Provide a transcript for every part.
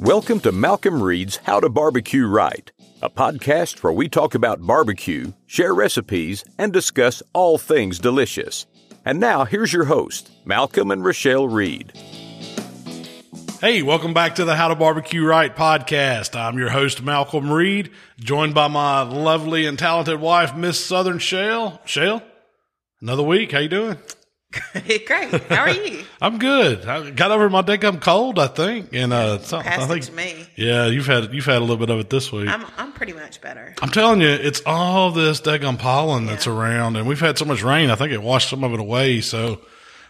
Welcome to Malcom Reed's How to Barbecue Right, a podcast where we talk about barbecue, share recipes, and discuss all things delicious. And now, here's your host, Malcom and Rochelle Reed. Hey, welcome back to the How to Barbecue Right podcast. I'm your host, Malcom Reed, joined by my lovely and talented wife, Miss Southern Shale. Shale, another week. How you doing? Great. How are you? I'm good. I got over my I'm cold, I think, and uh, so, Passed I think it to me. yeah, you've had you've had a little bit of it this week. I'm I'm pretty much better. I'm telling you, it's all this daggum pollen that's around, and we've had so much rain. I think it washed some of it away. So,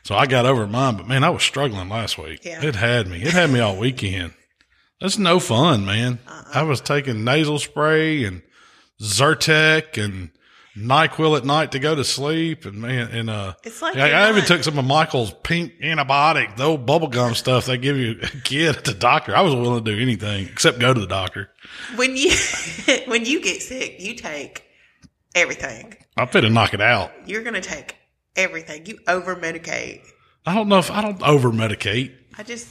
so I got over mine. But man, I was struggling last week. Yeah. It had me. It had me all weekend. That's no fun, man. Uh-uh. I was taking nasal spray and Zyrtec and Nyquil at night to go to sleep, and man, and uh, It's like I, I even took some of Michael's pink antibiotic, the old bubble gum stuff they give you a kid at the doctor. I was willing to do anything except go to the doctor. When you when you get sick, you take everything. I'm fit to knock it out. You're gonna take everything. You over medicate. I don't know if I don't over medicate. I just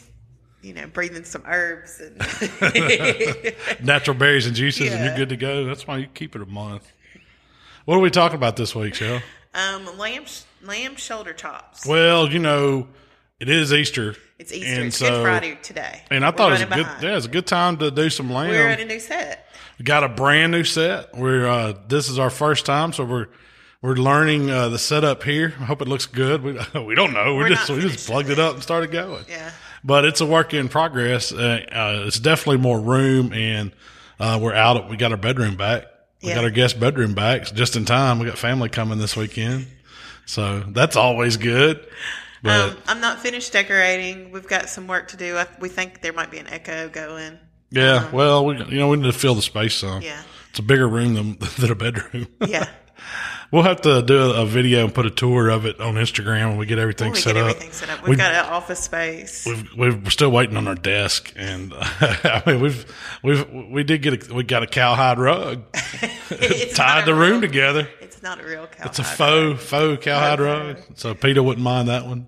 you know breathe in some herbs and Natural berries and juices, and you're good to go. That's why you keep it a month. What are we talking about this week, Shell? um lamb lamb shoulder chops. Well, you know, it is Easter. It's Easter. and it's so- Good Friday today. And I We're thought it was a good, behind. yeah, it's a good time to do some lamb. We're at a new set. We got a brand new set. We're uh, this is our first time, so we're we're learning uh, the setup here. I hope it looks good. We we don't know. We're, We're just we just plugged it it. up and started going. Yeah. But it's a work in progress. Uh, uh, it's definitely more room, and uh, we're out. Of, we got our bedroom back. We Yeah. got our guest bedroom back just in time. We got family coming this weekend, so that's always good. But Um, I'm not finished decorating. We've got some work to do. I, we think there might be an echo going. yeah, well, we you know we need to fill the space some. Yeah. It's a bigger room than than a bedroom. Yeah. We'll have to do a, video and put a tour of it on Instagram when we get everything we set get up. everything set up. We've We- got an office space. We've, we've, we're still waiting on our desk, and I mean we've we've we did get a, we got a cowhide rug tied the room together. It's not a real cow. It's a faux faux cowhide rug, so Peter wouldn't mind that one.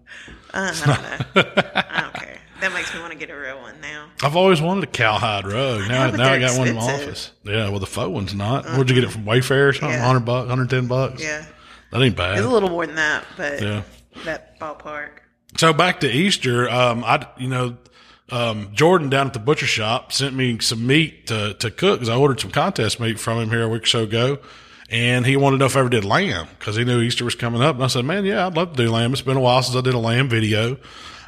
Uh, I don't know. I don't care. That makes me want to get a real one now. I've always wanted a cowhide rug. Now now I got one in my office. Yeah, well the faux one's not. Where'd you get it from? Wayfair or something? Yeah. Hundred bucks, hundred ten bucks. Yeah. that ain't bad. It's a little more than that, but Yeah. that ballpark. So back to Easter, um, I you know, um, Jordan down at the butcher shop sent me some meat to to cook because I ordered some contest meat from him here a week or so ago, and he wanted to know if I ever did lamb because he knew Easter was coming up, and I said, man, yeah, I'd love to do lamb. It's been a while since I did a lamb video,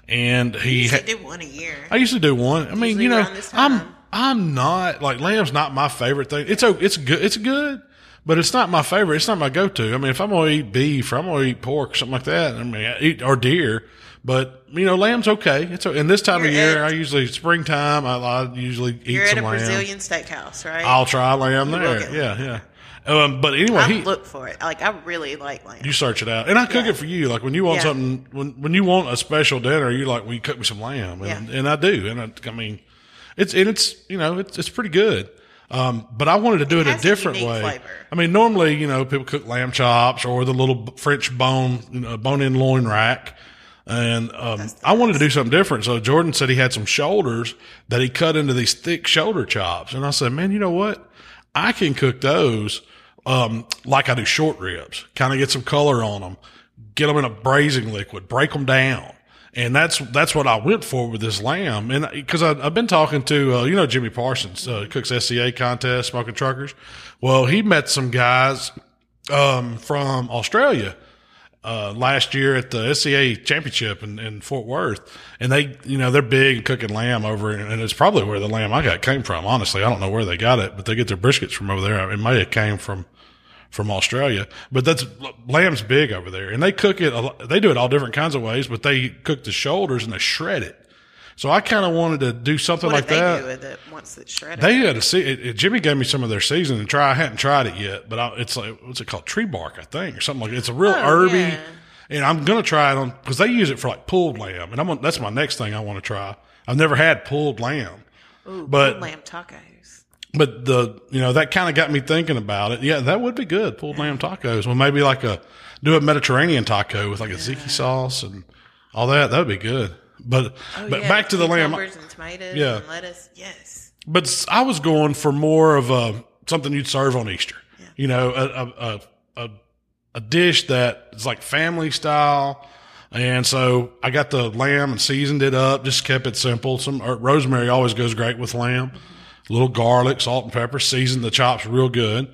and he. You ha- should do one a year. I used to do one. I mean, Usually you know, I'm. I'm not like lamb's not my favorite thing. It's it's good. It's good. But it's not my favorite. It's not my go-to. I mean, if I'm gonna eat beef or I'm gonna eat pork or something like that, I mean, I eat or deer. But you know, lamb's okay. It's and this time of You're year, at- I usually springtime. I, I usually eat You're at some a lamb. Brazilian steakhouse, right? I'll try lamb will there. Yeah, yeah. Um, but anyway, I he, look for it. Like I really like lamb. you search it out, and I cook Yeah. it for you. Like when you want Yeah. something, when when you want a special dinner, you're like, "Will you cook me some lamb?" And, Yeah. and I do, and I, I mean, it's and it's you know it's it's pretty good. Um, but I wanted to do it, a has a different unique way. flavor. I mean, normally you know people cook lamb chops or the little French bone you know, bone in loin rack. And um, I wanted to do something different. So Jordan said he had some shoulders that he cut into these thick shoulder chops. And I said, man, you know what? I can cook those um, like I do short ribs, kind of get some color on them, get them in a braising liquid, break them down. And that's, that's what I went for with this lamb. And because I've been talking to, uh, you know, Jimmy Parsons, uh, cooks SCA contest, smoking truckers. Well, he met some guys, um, from Australia uh, last year at the SCA championship in, in Fort Worth. And they, you know, they're big cooking lamb over, and it's probably where the lamb I got came from. Honestly, I don't know where they got it, but they get their briskets from over there. It may have came from, from Australia, but that's lamb's big over there and they cook it. They do it all different kinds of ways, but they cook the shoulders and they shred it. So I kind of wanted to do something what like they that. it once it's shredded? They had a see. It, it- Jimmy gave me some of their seasoning to try. I hadn't tried it yet, but I, it's like what's it called? Tree bark, I think, or something like. It's a real Oh, herby, yeah. and I'm gonna try it on because they use it for like pulled lamb, and I'm gonna, that's my next thing I want to try. I've never had pulled lamb, Ooh, but- pulled lamb tacos. But the you know that kind of got me thinking about it. Yeah, that would be good. Pulled lamb tacos. Well, maybe like a do a Mediterranean taco with like a ziti sauce and all that. That would be good. But Oh, but yeah, back to the lamb. and tomatoes Yeah. and lettuce. Yes. But I was going for more of a something you'd serve on Easter. You know, a a, a a a dish that is like family style. And so I got the lamb and seasoned it up. Just kept it simple. Some er, rosemary always goes great with lamb. Mm-hmm. A little garlic, salt and pepper. season the chops real good,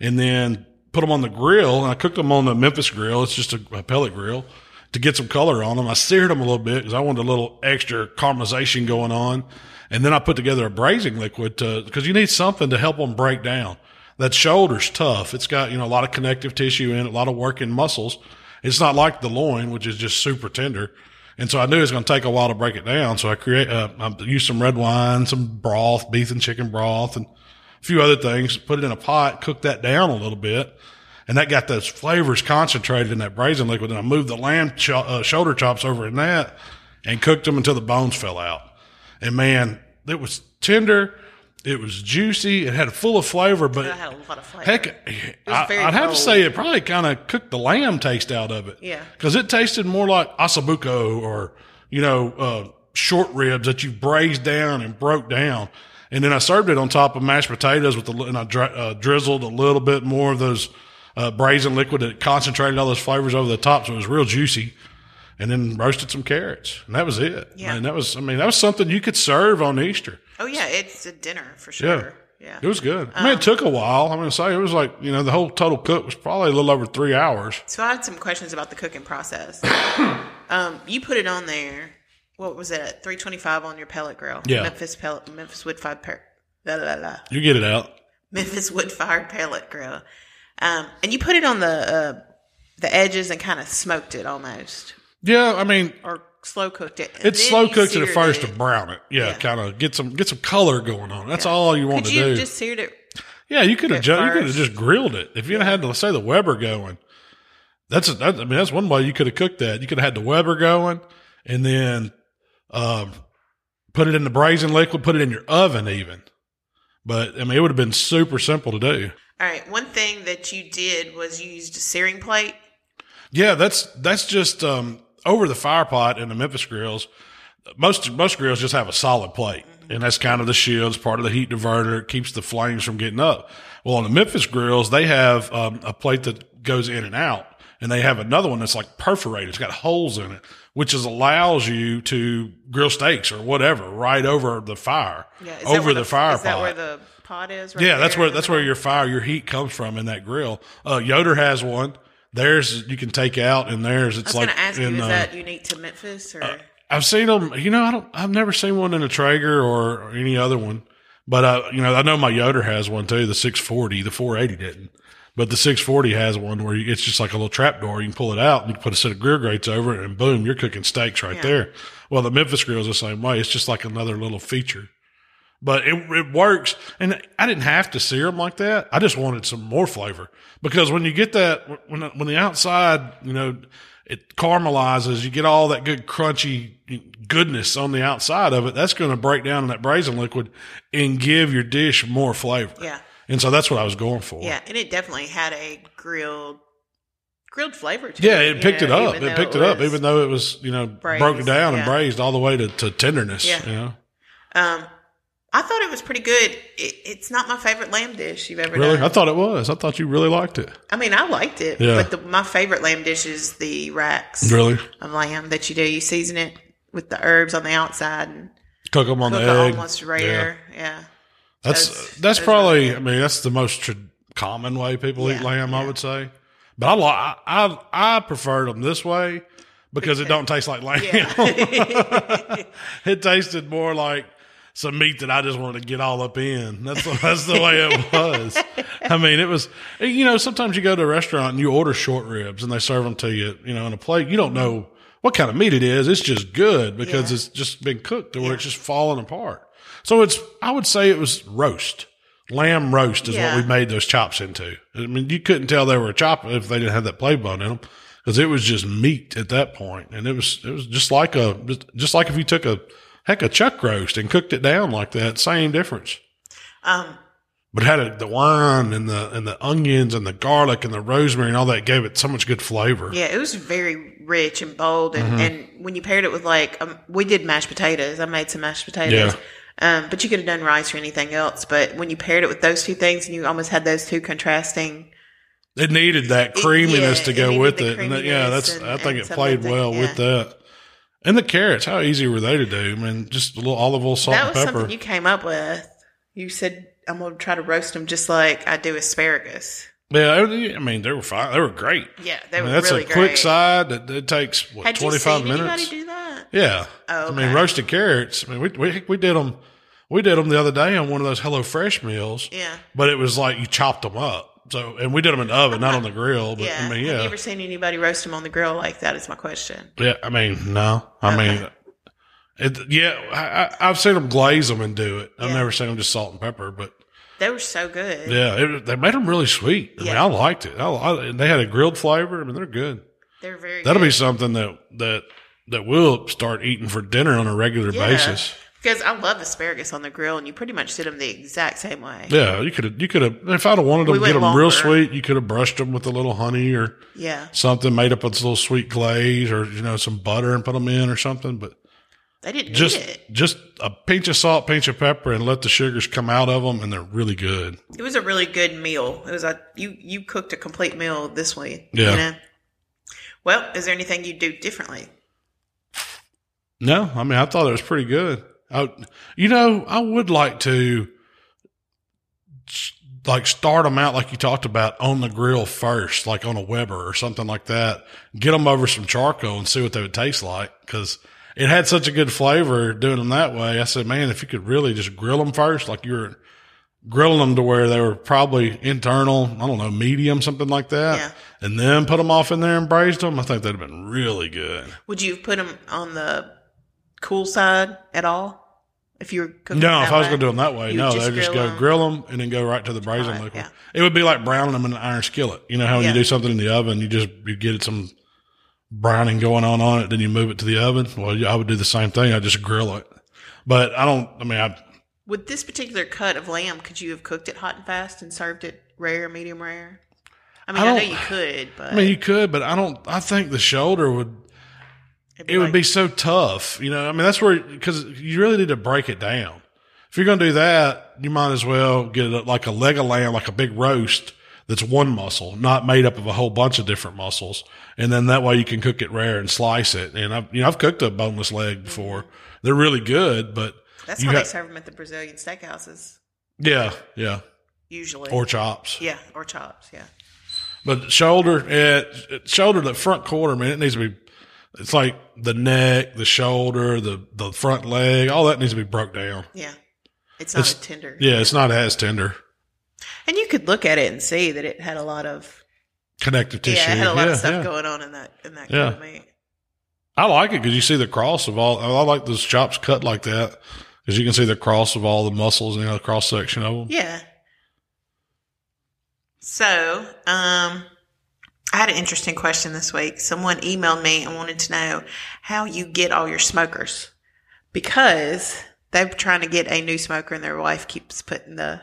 and then put them on the grill. And I cooked them on the Memphis grill. It's just a, a pellet grill to get some color on them. I seared them a little bit because I wanted a little extra caramelization going on. And then I put together a braising liquid because you need something to help them break down. That shoulder's tough. It's got, you know, a lot of connective tissue in it, a lot of working muscles. It's not like the loin, which is just super tender. And so I knew it was going to take a while to break it down. So I create, uh, I used some red wine, some broth, beef and chicken broth, and a few other things. Put it in a pot, cook that down a little bit, and that got those flavors concentrated in that braising liquid. And I moved the lamb cho- uh, shoulder chops over in that, and cooked them until the bones fell out. And man, it was tender. It was juicy. It had a full of flavor, but I had a lot of flavor. Heck, I, I'd have to say it probably kind of cooked the lamb taste out of it. Yeah. Because it tasted more like osso buco or, you know, uh, short ribs that you braised down and broke down. And then I served it on top of mashed potatoes with the, and I dri- uh, drizzled a little bit more of those, uh, braising liquid that concentrated all those flavors over the top. So it was real juicy. And then roasted some carrots. And that was it. Yeah. And that was, I mean, that was something you could serve on Easter. Oh yeah, it's a dinner for sure. Yeah. It was good. I mean, it took a while. I'm going to say it was like, you know, the whole total cook was probably a little over three hours. So I had some questions about the cooking process. um, you put it on there. What was it 325 on your pellet grill? Yeah. Memphis pellet, Memphis wood fired per, la, la, la. You get it out. Memphis wood fired pellet grill. Um, and you put it on the uh, the edges and kind of smoked it almost, Yeah. I mean, or slow cooked it. It's slow cooked at first it. to brown it. Yeah. Yeah. Kind of get some, get some color going on. That's all you want Could to you do. just seared it? yeah. You could have, ju- you could have just grilled it. If you had had to say the Weber going, that's, a, that, I mean, that's one way you could have cooked that. You could have had the Weber going and then, um, put it in the braising liquid, put it in your oven even. But I mean, it would have been super simple to do. All right. One thing that you did was you used a searing plate. Yeah, that's that's just um, over the fire pot in the Memphis grills. Most most grills just have a solid plate, and that's kind of the shield. It's part of the heat diverter. It keeps the flames from getting up. Well, on the Memphis grills, they have um, a plate that goes in and out, and they have another one that's like perforated. It's got holes in it, which is allows you to grill steaks or whatever right over the fire, Yeah. Over where the, fire Is pot. that where the pot is? Right Yeah, that's where that's where your fire, your heat comes from in that grill. Uh, Yoder has one. Theirs you can take out, and theirs I it's was like to ask you, is uh, that unique to Memphis or? I've seen them. You know, I don't. I've never seen one in a Traeger or, or any other one. But uh, you know, I know my Yoder has one too. The 640, the 480 didn't, but the 640 has one where it's just like a little trap door. You can pull it out and you can put a set of grill grates over it, and boom, you're cooking steaks right Yeah. there. Well, the Memphis grill is the same way. It's just like another little feature. But it, it works. And I didn't have to sear them like that. I just wanted some more flavor because when you get that, when, when the outside, you know, it caramelizes, you get all that good crunchy goodness on the outside of it. That's going to break down in that braising liquid and give your dish more flavor. Yeah. And so that's what I was going for. Yeah, and it definitely had a grilled grilled flavor to Yeah, it. it picked know, it up. It picked it up, even though it was, you know, braised, broken down and braised all the way to, to tenderness. Yeah. You know? Um, I thought it was pretty good. It, it's not my favorite lamb dish you've ever Really? done. I thought it was. I thought you really liked it. I mean, I liked it, Yeah. but the, my favorite lamb dish is the racks Really? of lamb that you do. You season it with the herbs on the outside and Cook them on cook the egg. almost rare. Yeah. That's Those- that's those probably. I mean, that's the most tra- common way people eat Yeah, lamb. I would say, but I li- I I, I prefer them this way because it don't taste like lamb. Yeah. it tasted more like some meat that I just wanted to get all up in. That's that's the way it was. I mean, it was. You know, sometimes you go to a restaurant and you order short ribs and they serve them to you. You know, on a plate. You don't know what kind of meat it is. It's just good because Yeah. it's just been cooked to where Yeah. it's just falling apart. So it's. I would say it was roast. Lamb roast is Yeah. what we made those chops into. I mean, you couldn't tell they were a chop if they didn't have that play bone in them because it was just meat at that point, and it was it was just like a just, just like if you took a heck a chuck roast and cooked it down like that. Same difference. Um, but had a, the wine and the and the onions and the garlic and the rosemary and all that gave it so much good flavor. Yeah, it was very rich and bold, and, Mm-hmm. and when you paired it with like, um, we did mashed potatoes. I made some mashed potatoes. Um, but you could have done rice or anything else. But when you paired it with those two things, and you almost had those two contrasting, It needed that It- creaminess yeah, to go with it. And that- yeah, that's and- I think it played well with that. And the carrots, how easy were they to do? I mean, just a little olive oil, salt, that and was pepper. something you came up with. You said I'm going to try to roast them just like I do asparagus. yeah, I mean, they were fine. They were great. Yeah, they I were mean, that's really a quick side that it takes what Had you twenty five seen minutes. anybody do that? Yeah. Oh, I mean, okay. roasted carrots. I mean, we, we, we did them, we did them the other day on one of those Hello Fresh meals. Yeah. But it was like you chopped them up. So, and we did them in the oven, not on the grill. But Yeah. I mean, Have yeah. you ever seen anybody roast them on the grill like that? Is my question. yeah. I mean, no. I mean, it, yeah, I, I, I've seen them glaze them and do it. I've Yeah. never seen them just salt and pepper, but They were so good. yeah, it, they made them really sweet. I mean, I liked it. I, I, they had a grilled flavor. I mean, they're good. They were very. That'll good. be something that, that, that we'll start eating for dinner on a regular Yeah. basis. Because I love asparagus on the grill, and you pretty much did them the exact same way. Yeah, you could have. You could have. If I'd have wanted them We to get them real sweet, you could have brushed them with a little honey or Yeah, something, made up with a little sweet glaze or you know some butter and put them in or something. But they didn't just just a pinch of salt, pinch of pepper, and let the sugars come out of them, and they're really good. It was a really good meal. It was a you you cooked a complete meal this way. Yeah. You know? Well, is there anything you do differently? No, I mean I thought it was pretty good. I, you know, I would like to like start them out like you talked about on the grill first, like on a Weber or something like that. Get them over some charcoal and see what they would taste like because it had such a good flavor doing them that way. I said, man, if you could really just grill them first, like you were grilling them to where they were probably internal, I don't know, medium, something like that, Yeah. and then put them off in there and braised them, I think that'd have been really good. Would you have put them on the cool side at all? If you were cooking No, if I was going to do them that way, You no, would they just grill go 'em? grill them and then go right to the braising Right, liquid. yeah. It would be like browning them in an iron skillet. You know how when Yeah. you do something in the oven, you just you get some browning going on on it, then you move it to the oven. Well, yeah, I would do the same thing. I just grill it, but I don't. I mean, I With this particular cut of lamb, could you have cooked it hot and fast and served it rare, medium rare? I mean, I I, know don't- you could, but I mean, you could, but I don't. I think the shoulder would. It'd It would be so tough, you know. I mean, that's where because you really need to break it down. If you're going to do that, you might as well get a, like a leg of lamb, like a big roast that's one muscle, not made up of a whole bunch of different muscles, and then that way you can cook it rare and slice it. And I've you know I've cooked a boneless leg before; they're really good, but That's why got- they serve them at the Brazilian steakhouses yeah, yeah, usually, or chops. yeah, or chops. Yeah, But shoulder, it, it- shoulder, the front quarter, man, it needs to be. It's like the neck, the shoulder, the the front leg, all that needs to be broke down. yeah. It's not It's- a tender. Yeah, it's not as tender. and you could look at it and see that it had a lot of Connective tissue. yeah, it had a lot yeah, of stuff yeah. going on in that in that Yeah. meat. I like it because you see the cross of all. I like those chops cut like that because you can see the cross of all the muscles and you know, the cross section of them. Yeah. So, um, I had an interesting question this week. Someone emailed me and wanted to know how you get all your smokers because they're trying to get a new smoker and their wife keeps putting the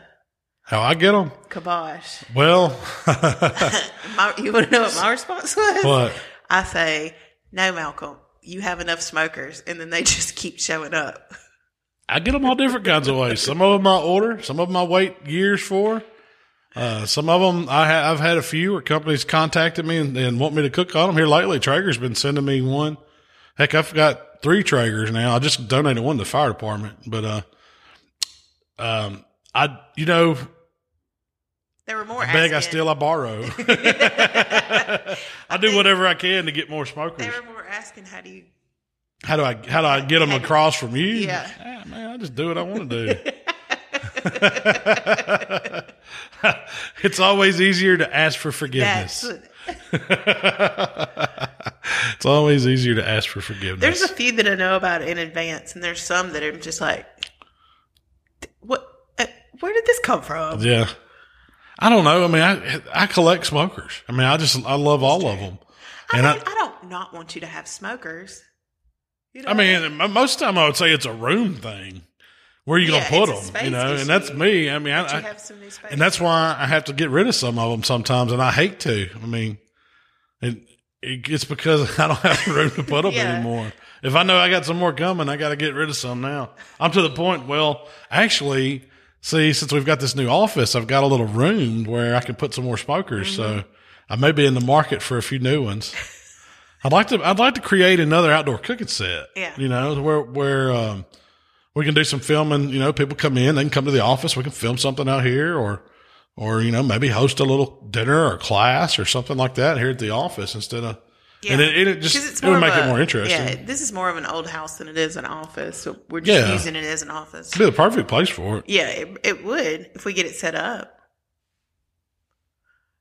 How I get them? kibosh. Well, My, you want to know what my response was? what? I say, no, Malcom, you have enough smokers, and then they just keep showing up. I get them all different kinds of ways. Some of them I order, some of them I wait years for. Uh, some of them I ha- I've had a few where companies contacted me and, and want me to cook on them. Here lately, Traeger's been sending me one. Heck, I've got three Traegers now. I just donated one to the fire department, but uh, um, I you know There were more. I beg, I steal, I borrow. I do whatever I can to get more smokers. They were more asking, how do you? How do I how do I get them across from you? Yeah. Ah, man, I just do what I want to do. it's always easier to ask for forgiveness. It's always easier to ask for forgiveness. There's a few that I know about in advance, and there's some that I'm just like, what? Uh, where did this come from? yeah. I don't know. I mean, I I collect smokers. I mean, I just I love all of them. I, And mean, I, I, don't not want you to have smokers. You know I mean, m- most of the time I would say it's a room thing. Where are you Yeah, gonna put them? You know, issue. and that's me. I mean, I, have some new space. and that's why I have to get rid of some of them sometimes, and I hate to. I mean, it, it it's because I don't have room to put them Yeah. anymore. If I know I got some more coming, I got to get rid of some now. I'm to the point. Well, actually, see, since we've got this new office, I've got a little room where I can put some more smokers. So Mm-hmm. I may be in the market for a few new ones. I'd like to. I'd like to create another outdoor cooking set. Yeah. you know, where where um, we can do some filming. You know, people come in, they can come to the office. We can film something out here, or or you know, maybe host a little dinner or class or something like that here at the office instead of. And it, it, just it would make of it more interesting. Yeah, this is more of an old house than it is an office. So we're just Yeah. using it as an office. It'd be the perfect place for it. Yeah, it, it would if we get it set up.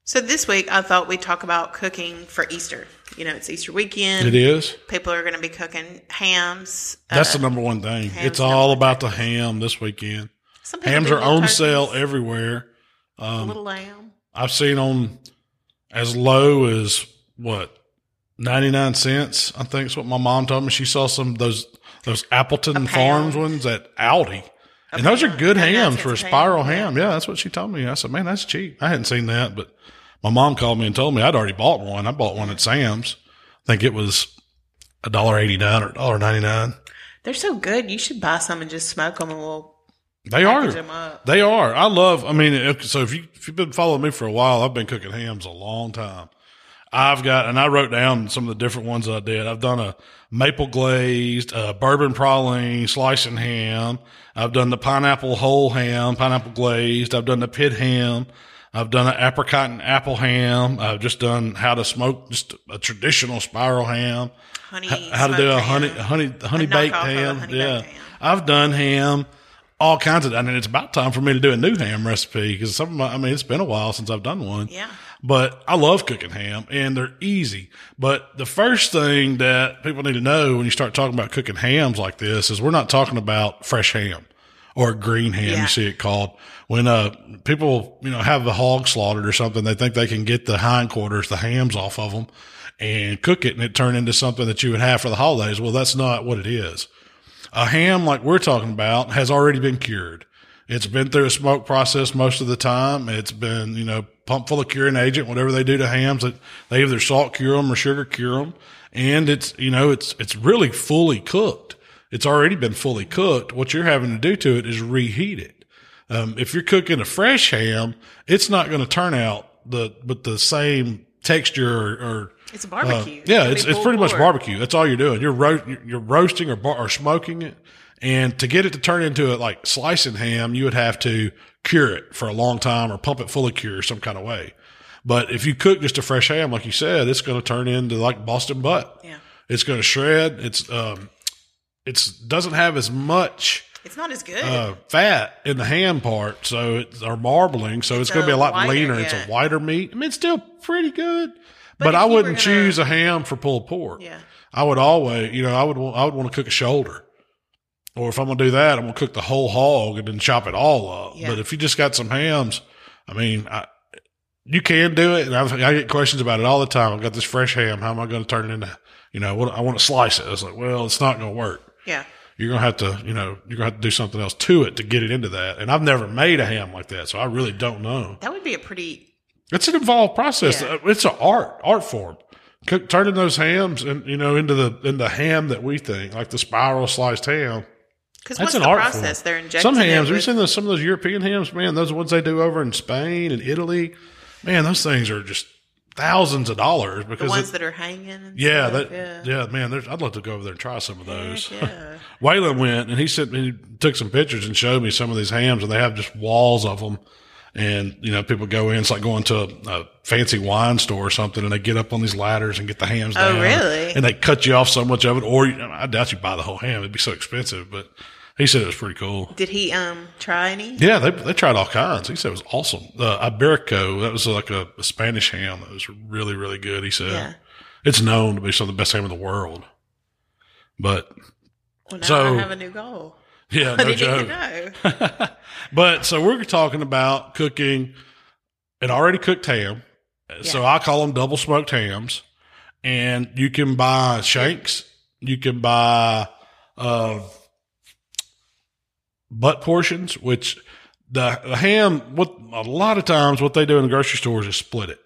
So this week, I thought we'd talk about cooking for Easter. You know, it's Easter weekend. It is. People are going to be cooking hams. That's Uh, the number one thing. It's all about the ham this weekend. Hams are on turkeys, sale everywhere. a Um, little lamb. I've seen on as low as what ninety nine cents. I think is what my mom told me. She saw some of those those Appleton Farms ones at Aldi, and those are good hams for a spiral ham. Yeah, that's what she told me. I said, man, that's cheap. I hadn't seen that, but my mom called me and told me I'd already bought one. I bought one at Sam's. I think it was a dollar eighty nine or dollar ninety nine. They're so good. You should buy some and just smoke them, and we'll They are. them up. They are. I love. I mean, if- so if you if you've been following me for a while, I've been cooking hams a long time. I've got, and I wrote down some of the different ones I did. I've done a maple glazed, uh, bourbon praline, slicing ham. I've done the pineapple whole ham, pineapple glazed. I've done the pit ham. I've done an apricot and apple ham. I've just done how to smoke just a traditional spiral ham Honey, how to do a honey, ham. honey, honey baked ham. honey yeah, baked ham. I've done ham, all kinds of. I mean, it's about time for me to do a new ham recipe because some of my. I mean, it's been a while since I've done one. Yeah. But I love cooking ham and they're easy. But the first thing that people need to know when you start talking about cooking hams like this is we're not talking about fresh ham or green ham. Yeah. You see it called when, uh, people, you know, have the hog slaughtered or something. They think they can get the hindquarters, the hams off of them and cook it and it turn into something that you would have for the holidays. Well, that's not what it is. A ham like we're talking about has already been cured. It's been through a smoke process most of the time. It's been, you know, pumped full of curing agent, whatever they do to hams. That they either salt cure them or sugar cure them. And it's, you know, it's, it's really fully cooked. It's already been fully cooked. What you're having to do to it is reheat it. Um, if you're cooking a fresh ham, it's not going to turn out the, with the same texture or, or It's a uh, barbecue. yeah, It'll it's it's pretty much barbecue. That's all you're doing. You're ro- you're- you're roasting or bar- or smoking it, and to get it to turn into a like slicing ham, you would have to cure it for a long time or pump it full of cure some kind of way. But if you cook just a fresh ham, like you said, it's going to turn into like Boston butt. Yeah. It's going to shred. It's um, it's doesn't have as much It's not as good. uh, fat in the ham part, so it's or marbling, so it's, going to be a lot whiter, leaner. It's a yeah. whiter meat. I mean, it's still pretty good, but, if I wouldn't gonna- choose a ham for pulled pork. yeah. I would always, you know, I would want, I would want to cook a shoulder, or if I'm going to do that, I'm going to cook the whole hog and then chop it all up. Yeah. But if you just got some hams, I mean, I, you can do it, and I've, I get questions about it all the time. I've got this fresh ham. How am I going to turn it into? You know, what I want to slice it. It's like, well, it's not going to work Yeah. you're gonna have to, you know, you're gonna have to do something else to it to get it into that. And I've never made a ham like that, so I really don't know. That would be a pretty. It's an involved process. Yeah. Uh, it's an art, art form. Cook, turning those hams and you know into the in the ham that we think, like the spiral sliced ham. Because That's what's an the art process? form. They're injecting Some hams, have you seen those, some of those European hams? Man, those ones they do over in Spain and Italy. Man, those things are just thousands of dollars because the ones it- that are hanging. And yeah, stuff, that yeah, man. There's, I'd love to go over there and try some of those. Heck yeah. Waylon went and he sent me, he took some pictures and showed me some of these hams and they have just walls of them. And, you know, people go in, it's like going to a, a fancy wine store or something and they get up on these ladders and get the hams Oh, down. really? And they cut you off so much of it. Or you, I doubt you buy the whole ham. It'd be so expensive, but he said it was pretty cool. Did he um try any? Yeah, they, they tried all kinds. He said it was awesome. Uh, Iberico, that was like a, a Spanish ham that was really, really good. He said Yeah. it's known to be some of the best ham in the world. But Well, now So- I have a new goal. yeah, no joke. know. but so we're talking about cooking an already cooked ham. So I call them double smoked hams. And you can buy shanks. You can buy uh, butt portions, which the, the ham, what a lot of times what they do in the grocery stores is split it.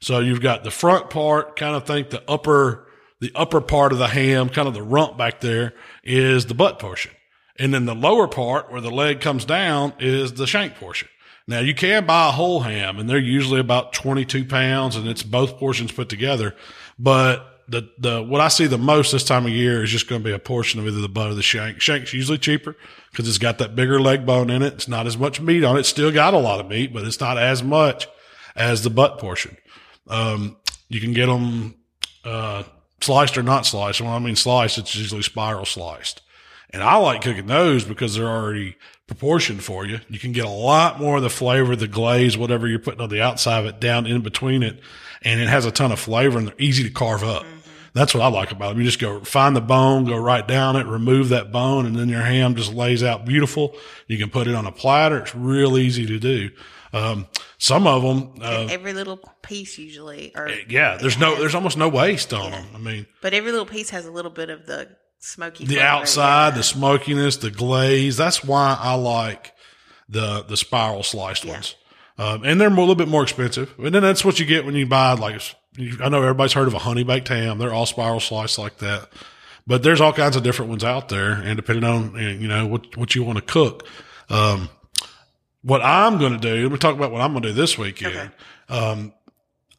So you've got the front part, kind of think the upper, the upper part of the ham, kind of the rump back there is the butt portion. And then the lower part where the leg comes down is the shank portion. Now you can buy a whole ham and they're usually about 22 pounds and it's both portions put together. But the, the, what I see the most this time of year is just going to be a portion of either the butt or the shank. Shank's usually cheaper because it's got that bigger leg bone in it. It's not as much meat on it. Still got a lot of meat, but it's not as much as the butt portion. Um, you can get them, uh, sliced or not sliced. When I mean sliced, it's usually spiral sliced. And I like cooking those because they're already proportioned for you. You can get a lot more of the flavor, the glaze, whatever you're putting on the outside of it down in between it. And it has a ton of flavor and they're easy to carve up. Mm-hmm. That's what I like about them. You just go find the bone, go right down it, remove that bone, and then your ham just lays out beautiful. You can put it on a platter. It's real easy to do. Um, some of them, uh, every little piece usually, or eh, yeah, there's no, there's almost no waste on yeah. them. I mean, but every little piece has a little bit of the smoky, the outside, the smokiness, the glaze. That's why I like the the spiral sliced yeah. ones. Um, and they're a little bit more expensive. And then that's what you get when you buy like I know everybody's heard of a honey baked ham. They're all spiral sliced like that. But there's all kinds of different ones out there, and depending on you know what what you want to cook. Um, what I'm going to do, let me talk about what I'm going to do this weekend. Okay. Um,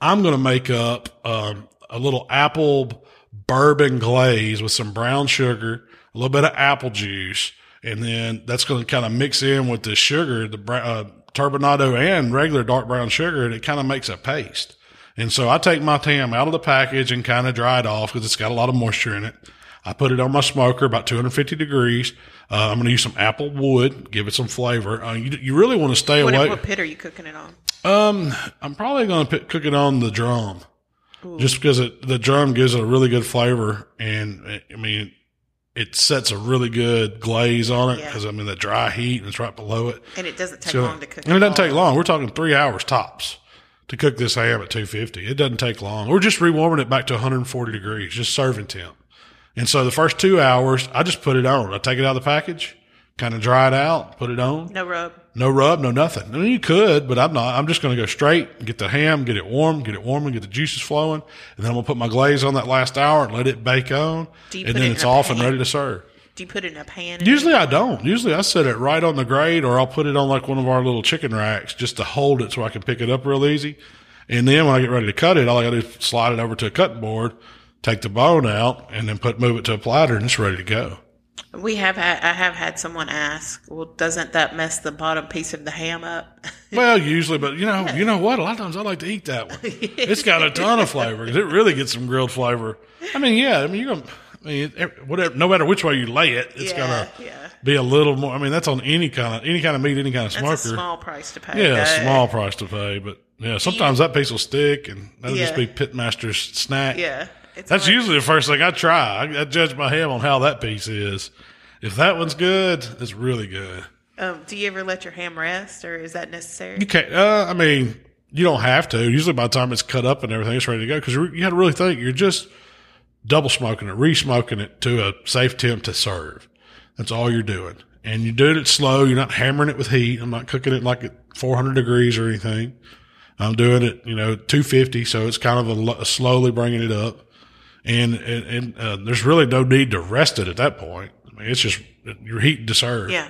I'm going to make up um, a little apple bourbon glaze with some brown sugar, a little bit of apple juice, and then that's going to kind of mix in with the sugar, the uh, turbinado and regular dark brown sugar, and it kind of makes a paste. And so I take my tam out of the package and kind of dry it off because it's got a lot of moisture in it. I put it on my smoker about 250 degrees. Uh, I'm going to use some apple wood, give it some flavor. Uh, you, you really want to stay what, away. What pit are you cooking it on? Um, I'm probably going to cook it on the drum, Ooh. just because it, the drum gives it a really good flavor, and I mean, it sets a really good glaze on it because yeah. I mean the dry heat and it's right below it, and it doesn't take so, long to cook. And it doesn't take long. We're talking three hours tops to cook this ham at 250. It doesn't take long. We're just rewarming it back to 140 degrees, just serving temp. And so the first two hours, I just put it on. I take it out of the package, kind of dry it out, put it on. No rub. No rub, no nothing. I mean, you could, but I'm not. I'm just going to go straight, get the ham, get it warm, get it warm, and get the juices flowing. And then I'm going to put my glaze on that last hour and let it bake on. and then it it's off pan? and ready to serve. Do you put it in a pan? Usually I don't. Usually I set it right on the grate or I'll put it on like one of our little chicken racks just to hold it so I can pick it up real easy. And then when I get ready to cut it, all I got to do is slide it over to a cutting board, take the bone out, and then put move it to a platter, and it's ready to go. We have had I have had someone ask, well, doesn't that mess the bottom piece of the ham up? well, usually, but you know, yeah. you know what? A lot of times I like to eat that one. it's got a ton of flavor it really gets some grilled flavor. I mean, yeah, I mean you're gonna. I mean, whatever. No matter which way you lay it, it's yeah, gonna yeah. be a little more. I mean, that's on any kind of any kind of meat, any kind of smoker. small price to pay. Yeah, small price to pay, but yeah, sometimes that piece will stick, and that'll yeah. just be pitmaster's snack. Yeah, that's hard. usually the first thing I try. I, I, judge my ham on how that piece is. If that one's good, it's really good. Um, do you ever let your ham rest, or is that necessary? You can't. Uh, I mean, you don't have to. Usually, by the time it's cut up and everything, it's ready to go. Because you got to really think you're just double smoking it, re-smoking it to a safe temp to serve. That's all you're doing. And you're doing it slow. You're not hammering it with heat. I'm not cooking it like at 400 degrees or anything. I'm doing it, you know, 250. So it's kind of a, a slowly bringing it up. And, and, and uh, there's really no need to rest it at that point. I mean, it's just you're heating to serve. Yeah.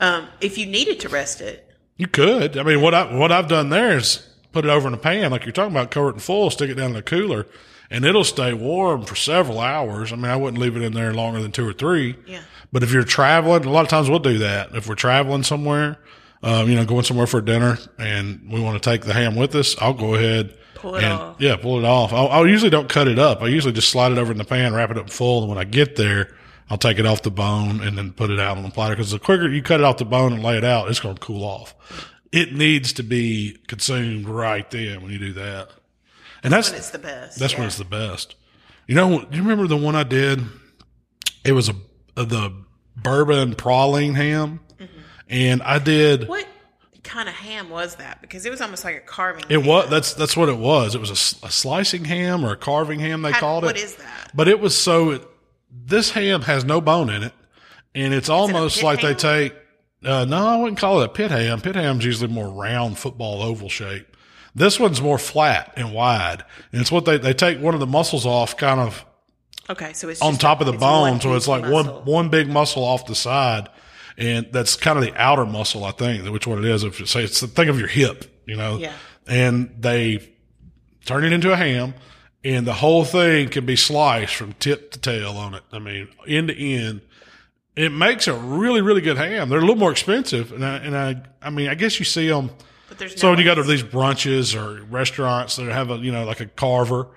Um, if you needed to rest it, you could. I mean, what I what I've done there is put it over in a pan, like you're talking about, cover it in full, stick it down in the cooler, and it'll stay warm for several hours. I mean, I wouldn't leave it in there longer than two or three. Yeah. But if you're traveling, a lot of times we'll do that. If we're traveling somewhere, um, you know, going somewhere for dinner and we want to take the ham with us, I'll go ahead. Pull it and, off. Yeah, pull it off. I usually don't cut it up. I usually just slide it over in the pan, wrap it up full. And when I get there, I'll take it off the bone and then put it out on the platter. Cause the quicker you cut it off the bone and lay it out, it's going to cool off. It needs to be consumed right then when you do that. And that's, that's when it's the best. That's yeah. when it's the best. You know, do you remember the one I did? It was a, a the bourbon praline ham. And I did. What kind of ham was that? Because it was almost like a carving. It ham. was. That's that's what it was. It was a, a slicing ham or a carving ham. They How, called it. What is that? But it was so. It, this ham has no bone in it, and it's almost it like ham? they take. Uh, no, I wouldn't call it a pit ham. Pit ham's usually more round football oval shape. This one's more flat and wide. And it's what they, they take one of the muscles off kind of Okay, so it's on top of the bone. So it's like one, one big muscle off the side. And that's kind of the outer muscle, I think, which one it is. If you say it's the thing of your hip, you know, Yeah. and they turn it into a ham and the whole thing can be sliced from tip to tail on it. I mean, end to end. It makes a really, really good ham. They're a little more expensive. And I, and I, I mean, I guess you see them. There's So no you go to these brunches or restaurants that have a, you know, like a carver,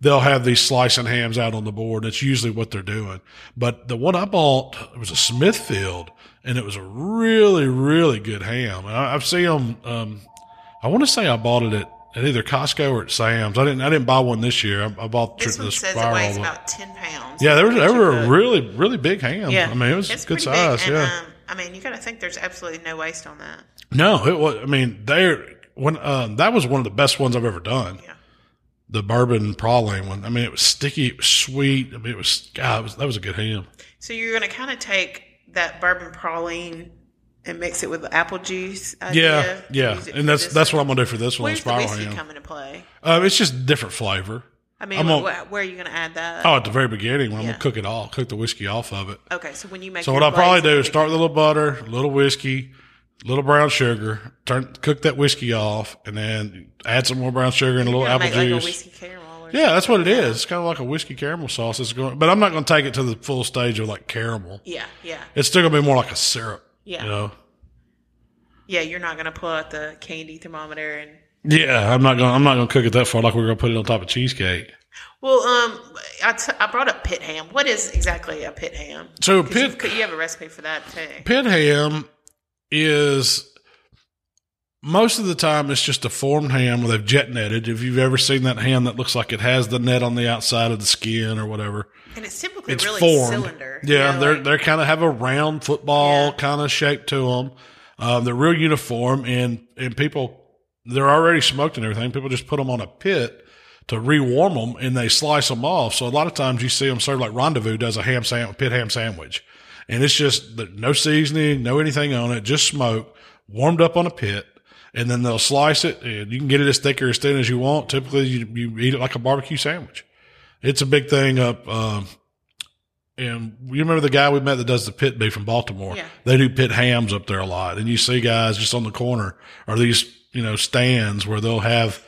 they'll have these slicing hams out on the board. That's usually what they're doing. But the one I bought, it was a Smithfield and it was a really, really good ham. And I, I've seen them, um, I want to say I bought it at, at either Costco or at Sam's. I didn't, I didn't buy one this year. I, I bought This the one says it weighs about ten pounds. yeah, they were, they were a really, really big ham. Yeah, I mean, it was It's good size. Big, yeah. um, I mean, you got to think there's absolutely no waste on that. No, it was. I mean, they're when um, that was one of the best ones I've ever done. Yeah. The bourbon praline one. I mean, it was sticky, it was sweet. I mean, it was God. It was, that was a good ham. So you're going to kind of take that bourbon praline and mix it with the apple juice. Yeah, idea, yeah, use it and that's that's one? what I'm gonna do for this one. Where's the whiskey ham. come into play? Um, it's just different flavor. I mean, gonna- wh- where are you going to add that? Oh, at the very beginning when I'm gonna cook it all, cook the whiskey off of it. Okay, so when you make So what I'll probably do is start with a little butter, a little whiskey, a little brown sugar, turn cook that whiskey off, and then add some more brown sugar and a little apple make juice. Like a whiskey caramel. Yeah, that's what it is. It's kind of like a whiskey caramel sauce. It's going, but I'm not going to take it to the full stage of like caramel. Yeah, yeah, It's still going to be more like a syrup. Yeah. You know. yeah. You're not going to pull out the candy thermometer and. Yeah, I'm not gonna I'm not going to cook it that far. Like we're going to put it on top of cheesecake. Well, um, I, t- I brought up pit ham. What is exactly a pit ham? So pit you, you have a recipe for that too. pit ham is most of the time it's just a formed ham where they've jet netted. If you've ever seen that ham that looks like it has the net on the outside of the skin or whatever, And it's typically it's really formed. cylinder. Yeah, you know, they're like- they're kind of have a round football Yeah. kind of shape to them. Um, they're real uniform, and and people they're already smoked and everything. People just put them on a pit to rewarm them, and they slice them off. So a lot of times you see them served like Rendezvous does a ham sandwich, pit ham sandwich, and it's just the- no seasoning, no anything on it, just smoke warmed up on a pit. And then they'll slice it, and you can get it as thick or as thin as you want. Typically, you, you eat it like a barbecue sandwich. It's a big thing up um, and you remember the guy we met that does the pit beef from Baltimore? Yeah. They do pit hams up there a lot. And you see guys just on the corner are these, you know, stands where they'll have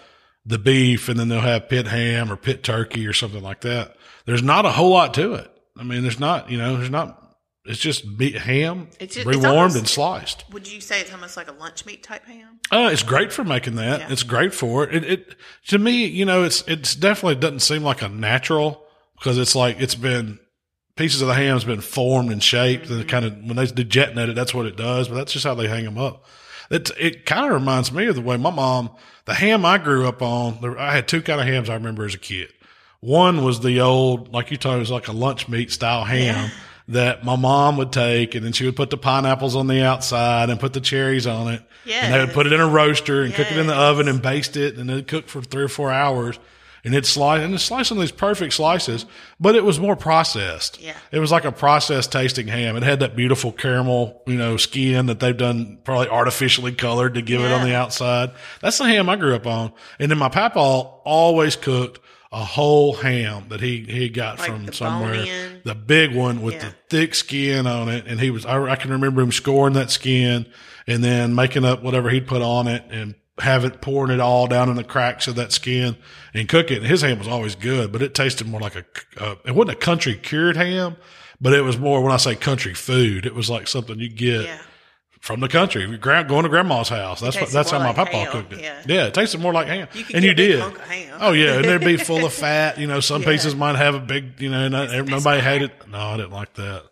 the beef and then they'll have pit ham or pit turkey or something like that. There's not a whole lot to it. I mean, there's not, you know, there's not, it's just meat ham, It's just- it's rewarmed almost- and sliced. Would you say it's almost like a lunch meat type ham? Uh, it's great for making that. Yeah. It's great for it. it. It to me, you know, it's it's definitely doesn't seem like a natural because it's like it's been pieces of the ham's been formed and shaped Mm-hmm. and kind of when they do jet net it, that's what it does. But that's just how they hang them up. It it kind of reminds me of the way my mom, the ham I grew up on. There, I had two kind of hams I remember as a kid. One was the old, like you told me, it was like a lunch meat style ham that my mom would take, and then she would put the pineapples on the outside and put the cherries on it. And they would put it in a roaster and cook it in the oven and baste it, and it'd cook for three or four hours. And it's slice and it's slicing these perfect slices, but it was more processed. Yeah. It was like a processed tasting ham. It had that beautiful caramel, you know, skin that they've done probably artificially colored to give it on the outside. That's the ham I grew up on. And then my papa always cooked a whole ham that he, he got Like from the somewhere. The big one with Yeah. the thick skin on it. And he was, I, I can remember him scoring that skin and then making up whatever he'd put on it and have it pouring it all down in the cracks of that skin and cook it. And his ham was always good, but it tasted more like a, uh, it wasn't a country cured ham, but it was more when I say country food, it was like something you get Yeah. from the country. Grand, going to grandma's house. That's what, that's how more my like papa ham, cooked it. yeah. it tasted more like ham. You and you did. Oh yeah. And they'd be full of fat. You know, some Yeah. pieces might have a big, you know, not, nobody hated. No, I didn't like that.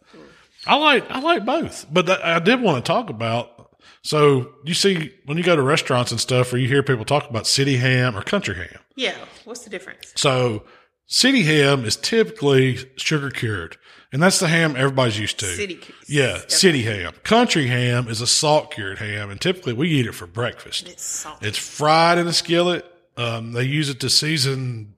I like, I like both, but th- I did want to talk about. So you see, when you go to restaurants and stuff, or you hear people talk about city ham or country ham. Yeah. What's the difference? So city ham is typically sugar cured, and that's the ham everybody's used to. City. Yeah, okay. city ham. Country ham is a salt cured ham, and typically we eat it for breakfast. It's salty. It's fried in a skillet. Um, they use it to season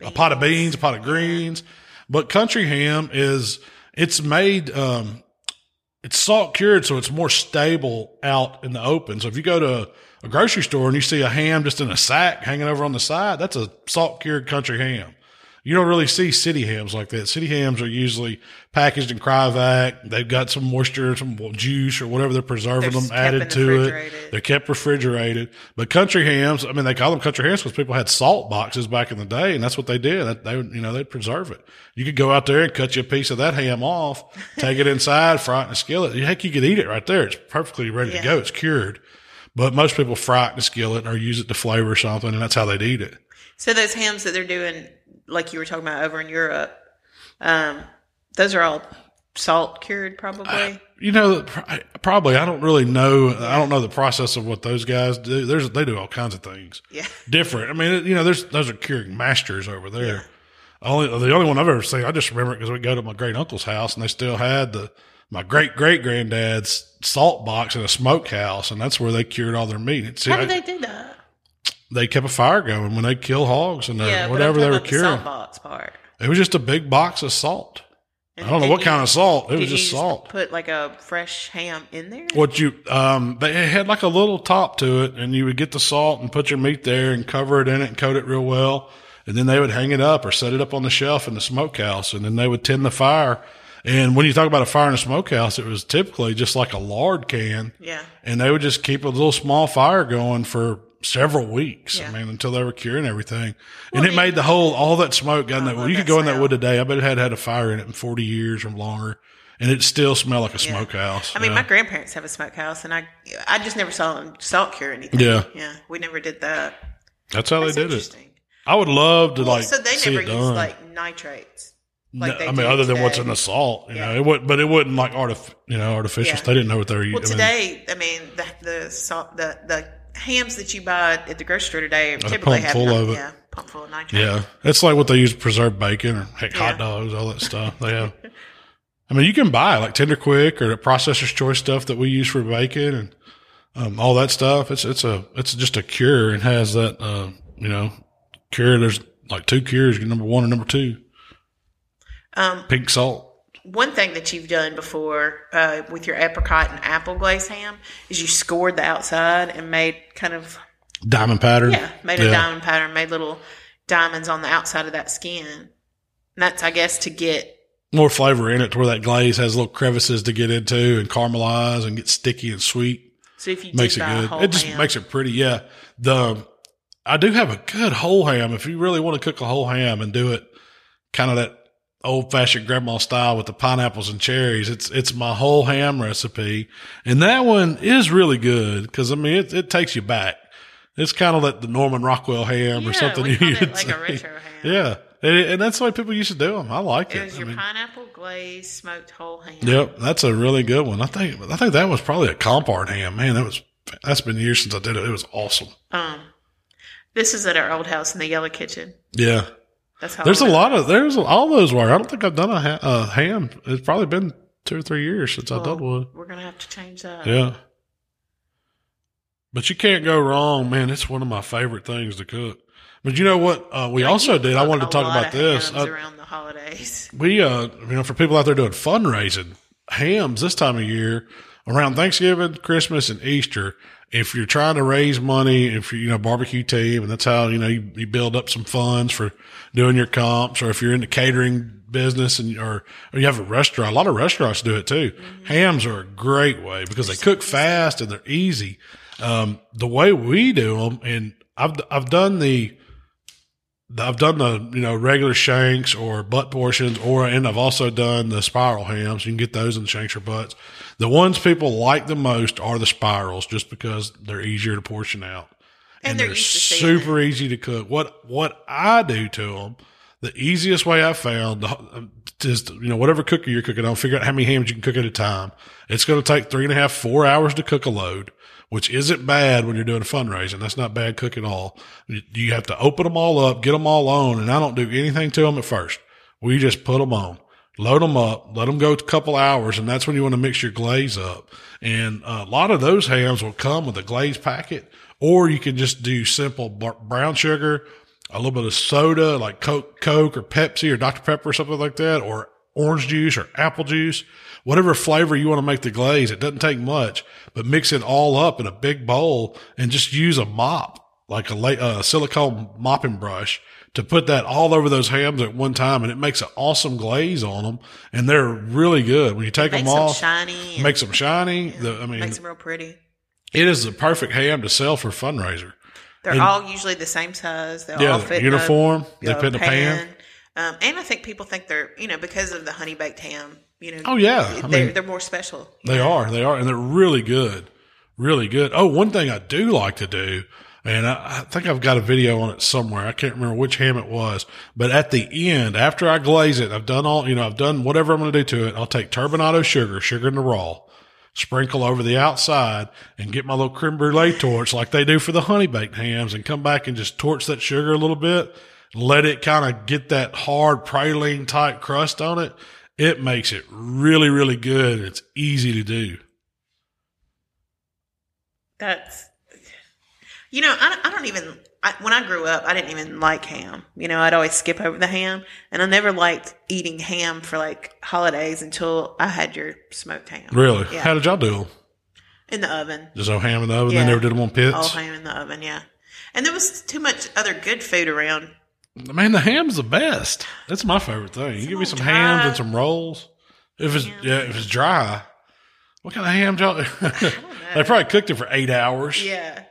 a pot of beans, a pot of greens. But country ham is it's made. Um, it's salt cured, so it's more stable out in the open. So if you go to a grocery store and you see a ham just in a sack hanging over on the side, that's a salt cured country ham. You don't really see city hams like that. City hams are usually packaged in cryovac. They've got some moisture, some juice or whatever they're preserving They're them added to it. They're kept refrigerated. But country hams, I mean, they call them country hams because people had salt boxes back in the day, and that's what they did. They, would, you know, they'd preserve it. You could go out there and cut you a piece of that ham off, take it inside, fry it in a skillet. Heck, you could eat it right there. It's perfectly ready Yeah. to go. It's cured. But most people fry it in a skillet or use it to flavor something, and that's how they'd eat it. So those hams that they're doing, like you were talking about over in Europe, um, those are all salt cured, probably. You know, probably I don't really know. I don't know the process of what those guys do. There's they do all kinds of things yeah. different. I mean, you know, there's those are curing masters over there. Only the only one I've ever seen. I just remember it because we go to my great uncle's house and they still had the my great great granddad's salt box in a smokehouse, and that's where they cured all their meat. It's, How I- did they do that? They kept a fire going when they kill hogs and Yeah, whatever they were the curing. box part. It was just a big box of salt. And- I don't know what you- kind of salt. It was just salt. Put like a fresh ham in there. What you um they had like a little top to it and you would get the salt and put your meat there and cover it in it and coat it real well. And then they would hang it up or set it up on the shelf in the smokehouse and then they would tend the fire. And when you talk about a fire in a smokehouse, it was typically just like a lard can Yeah. and they would just keep a little small fire going for several weeks. Yeah. I mean, until they were curing everything. Well, and it made the whole, all that smoke got in oh, that love wood. You could go in that wood today. I bet it had had a fire in it in 40 years or longer and it still smelled like a Yeah. smokehouse. I mean, Yeah. my grandparents have a smokehouse, and I I just never saw them salt cure anything. Yeah. Yeah. We never did that. That's how That's they did it. I would love to Well, like so they see never it use done. like nitrates. like No, I mean, other than what's in the salt, you Yeah. know, it would, but it wouldn't like artif- you know, artificial. Yeah. They didn't know what they were Well, using. today, I mean, the the salt, the the hams that you buy at the grocery store today typically have full of it. yeah, pump full of nitrate. yeah, it's like what they use to preserve bacon or heck, Yeah. hot dogs, all that stuff. They have. I mean, you can buy like Tender Quick or the Processor's Choice stuff that we use for bacon and um, all that stuff. It's it's a it's just a cure and has that uh, you know cure. There's like two cures, number one and number two. Um, Pink salt. One thing that you've done before uh, with your apricot and apple glaze ham is you scored the outside and made kind of Diamond pattern. yeah made a diamond pattern, made little diamonds on the outside of that skin. And that's I guess to get more flavor in it to where that glaze has little crevices to get into and caramelize and get sticky and sweet. so if you Makes it good. It just ham, makes it pretty. Yeah. The, I do have a good whole ham. If you really want to cook a whole ham and do it kind of that old fashioned grandma style with the pineapples and cherries, it's, it's my whole ham recipe. And that one is really good because I mean, it, it takes you back. It's kind of like the Norman Rockwell ham yeah, or something. you'd it like a retro ham. Yeah. And, and that's the way people used to do them. I like it. It was I your mean- pineapple glaze smoked whole ham. Yep, that's a really good one. I think I think that was probably a compart ham. Man, that was that's been years since I did it. It was awesome. Um, this is at our old house in the yellow kitchen. Yeah, That's how there's a lot of there's all those were. I don't think I've done a, ha- a ham. It's probably been two or three years since I've done one. We're gonna have to change that. Yeah, but you can't go wrong, man. It's one of my favorite things to cook. But you know what? Uh, we Like, also did. I wanted to talk about this. Uh, around the holidays. we uh you know for people out there doing fundraising hams this time of year around thanksgiving christmas and easter if you're trying to raise money if you you know barbecue team and that's how you know you, you build up some funds for doing your comps or if you're in the catering business and or, or you have a restaurant a lot of restaurants do it too. Hams are a great way because they cook fast and they're easy. Um the way we do them and i've i've done the I've done the you know regular shanks or butt portions, or and I've also done the spiral hams. You can get those in the shanks or butts. The ones people like the most are the spirals, just because they're easier to portion out And they're used to seeing super easy to cook. What what I do to them, the easiest way I found uh, is you know whatever cooker you're cooking on, figure out how many hams you can cook at a time. It's going to take three and a half four hours to cook a load, which isn't bad when you're doing a fundraising. That's not bad cook at all. You- have to open them all up, get them all on, and I don't do anything to them at first. We just put them on. Load them up, let them go a couple hours, and that's when you want to mix your glaze up. And a lot of those hams will come with a glaze packet, or you can just do simple brown sugar, a little bit of soda like Coke, Coke or Pepsi or Dr. Pepper or something like that, or orange juice or apple juice, whatever flavor you want to make the glaze. It doesn't take much, but mix it all up in a big bowl and just use a mop, like a la- silicone mopping brush to put that all over those hams at one time. And it makes an awesome glaze on them. And they're really good. When you take them Makes them off, shiny. makes them shiny. The, I mean, makes them real pretty. it is the perfect ham to sell for fundraiser. They're And- all usually the same size. They Yeah, all fit uniform. In a, They fit in a pan. Um, and I think people think they're, you know, because of the honey baked ham, you know. Oh, yeah. I they're, mean- they're more special. They are. They are. And they're really good. Really good. Oh, one thing I do like to do, and I, I think I've got a video on it somewhere. I can't remember which ham it was, but at the end, after I glaze it, I've done all, you know, I've done whatever I'm going to do to it. I'll take turbinado sugar, sugar in the raw, sprinkle over the outside and get my little creme brulee torch like they do for the honey baked hams and come back and just torch that sugar a little bit. Let it kind of get that hard praline type crust on it. It makes it really, really good. It's easy to do. That's, you know, I, don't- I don't even, I, when I grew up, I didn't even like ham. You know, I'd always skip over the ham. And I never liked eating ham for like holidays until I had your smoked ham. Really? Yeah. How did y'all do them? In the oven. Just no ham in the oven? Yeah. They never did them on pits? All ham in the oven, yeah. And there was too much other good food around. Man, the ham's the best. That's my favorite thing. You give me Some dry. hams and some rolls. If it's yeah, if it's dry, what kind of ham? Y'all? they probably cooked it for eight hours. Yeah.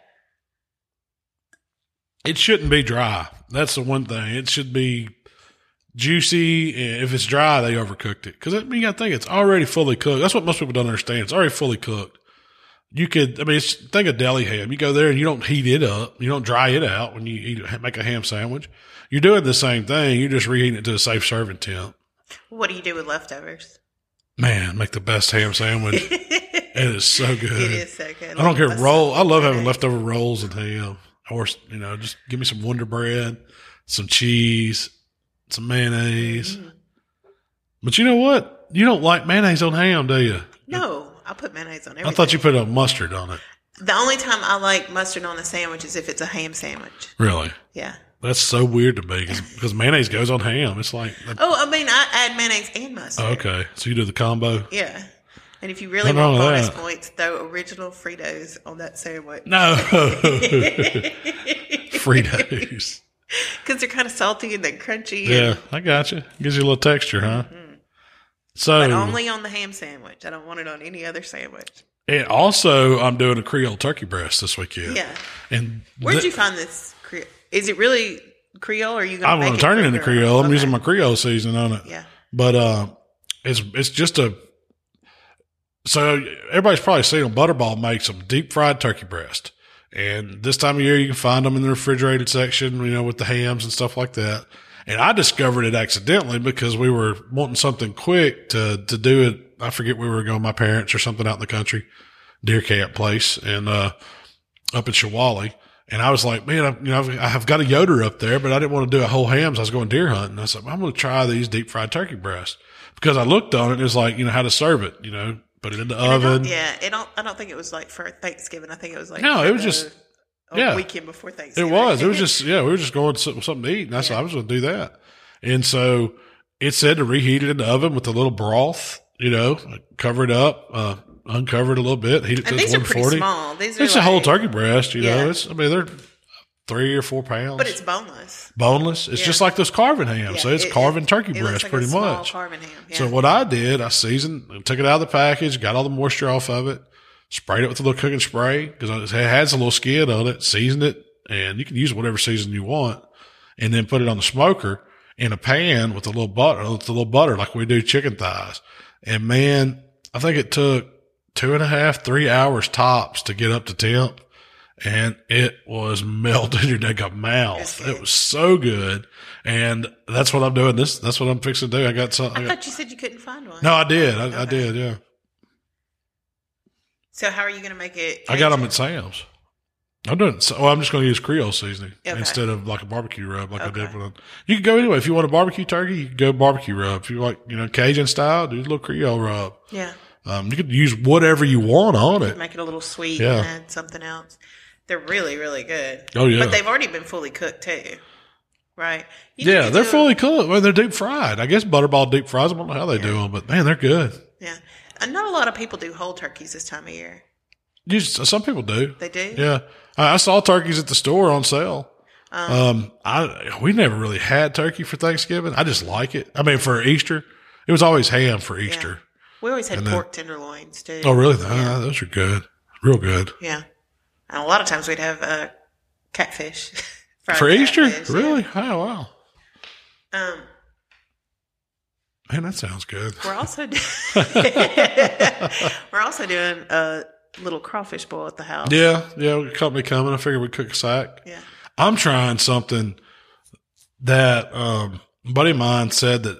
It shouldn't be dry. That's the one thing. It should be juicy. If it's dry, they overcooked it. Because I mean, you got to think it's already fully cooked. That's what most people don't understand. It's already fully cooked. You could, I mean, it's, think of deli ham. You go there and you don't heat it up. You don't dry it out when you eat, make a ham sandwich. You're doing the same thing. You're just reheating it to a safe serving temp. What do you do with leftovers? Man, make the best ham sandwich. it is so good. It is so good. I don't care. Roll. I love having leftover rolls and ham, or you know, just give me some Wonder Bread, some cheese, some mayonnaise. Mm. But you know what? You don't like mayonnaise on ham, do you? No, I put mayonnaise on everything. I thought you put a mustard on it. The only time I like mustard on a sandwich is if it's a ham sandwich. Really? Yeah. That's so weird to me because mayonnaise goes on ham. It's like, Oh, I mean, I add mayonnaise and mustard. Oh, okay, so you do the combo. Yeah. And if you really Nothing wrong want with bonus that. points, throw original Fritos on that sandwich. No, Fritos. Because they're kind of salty and then crunchy. Yeah, I got you. Gives you a little texture, huh? Mm-hmm. So, But only on the ham sandwich. I don't want it on any other sandwich. and also, I'm doing a Creole turkey breast this weekend. Yeah. And Where'd th- you find this? Cre- Is it really Creole or are you going I'm going to turn it into Creole. I'm using my Creole season on it. Yeah. But uh, it's it's just a. So everybody's probably seen them. Butterball makes some deep fried turkey breast, and this time of year you can find them in the refrigerated section, you know, with the hams and stuff like that. And I discovered it accidentally because we were wanting something quick to to do it. I forget where we were going, my parents or something out in the country, deer camp place, and uh, up in Shawali. And I was like, man, I, you know, I've, I have got a Yoder up there, but I didn't want to do a whole hams. I was going deer hunting. I said, I'm going to try these deep fried turkey breasts because I looked on it and it was like, you know, how to serve it, you know, put it in the I don't- oven. yeah. It don't, I don't think it was like for Thanksgiving. I think it was like No, it was the- just- a yeah. weekend before Thanksgiving. It was. It was just, yeah, we were just going to something to eat. And I said, I was going to do that. And so it said to reheat it in the oven with a little broth, you know, cover it up, uh, uncover it a little bit, heat it to and these are pretty 140. small. These are It's a whole turkey breast, you Yeah. know. It's, I mean, they're three or four pounds. but it's boneless. boneless. It's Yeah. just like those carving hams. so it's it- carving turkey it breast like a pretty much. carving ham. Yeah. So what I did, I seasoned, took it out of the package, got all the moisture off of it, sprayed it with a little cooking spray because it has a little skin on it, seasoned it, and you can use whatever season you want, and then put it on the smoker in a pan with a little butter, with a little butter like we do chicken thighs. And man, I think it took two and a half, three hours tops to get up to temp. And it was melting your neck of mouth. It was so good. And that's what I'm doing. This, that's what I'm fixing to do. I got some. I I got, thought you said you couldn't find one. no, I did. I, I did. Yeah. So how are you going to make it? I got them at Sam's. I'm doing. So, well, I'm just going to use Creole seasoning Okay. instead of like a barbecue rub, like I Okay. did with. You can go anyway. If you want a barbecue turkey, you can go barbecue rub. If you like, you know, Cajun style, do a little Creole rub. Yeah. Um, you could use whatever you want on it. Make it a little sweet Yeah. and add something else. They're really, really good. Oh, yeah. But they've already been fully cooked too. Right. You Yeah, they're fully cooked. Well, they're deep fried. I guess Butterball deep fries. I don't know how they do them, but man, they're good. Yeah. Not a lot of people do whole turkeys this time of year. You just, some people do. They do? Yeah, I, I saw turkeys at the store on sale. Um, I we never really had turkey for Thanksgiving. I just like it. I mean, for Easter, it was always ham for Easter. We always had And then- pork tenderloins too. Oh, really? Ah, those are good, real good Yeah. And a lot of times we'd have uh, catfish. For Easter. catfish, yeah. Really? Oh, wow. Um, Man, that sounds good. we're also do- we're also doing a little crawfish boil at the house. Yeah, yeah. we Caught me coming. I figured we'd cook a sack. Yeah. I'm trying something that um, a buddy of mine said that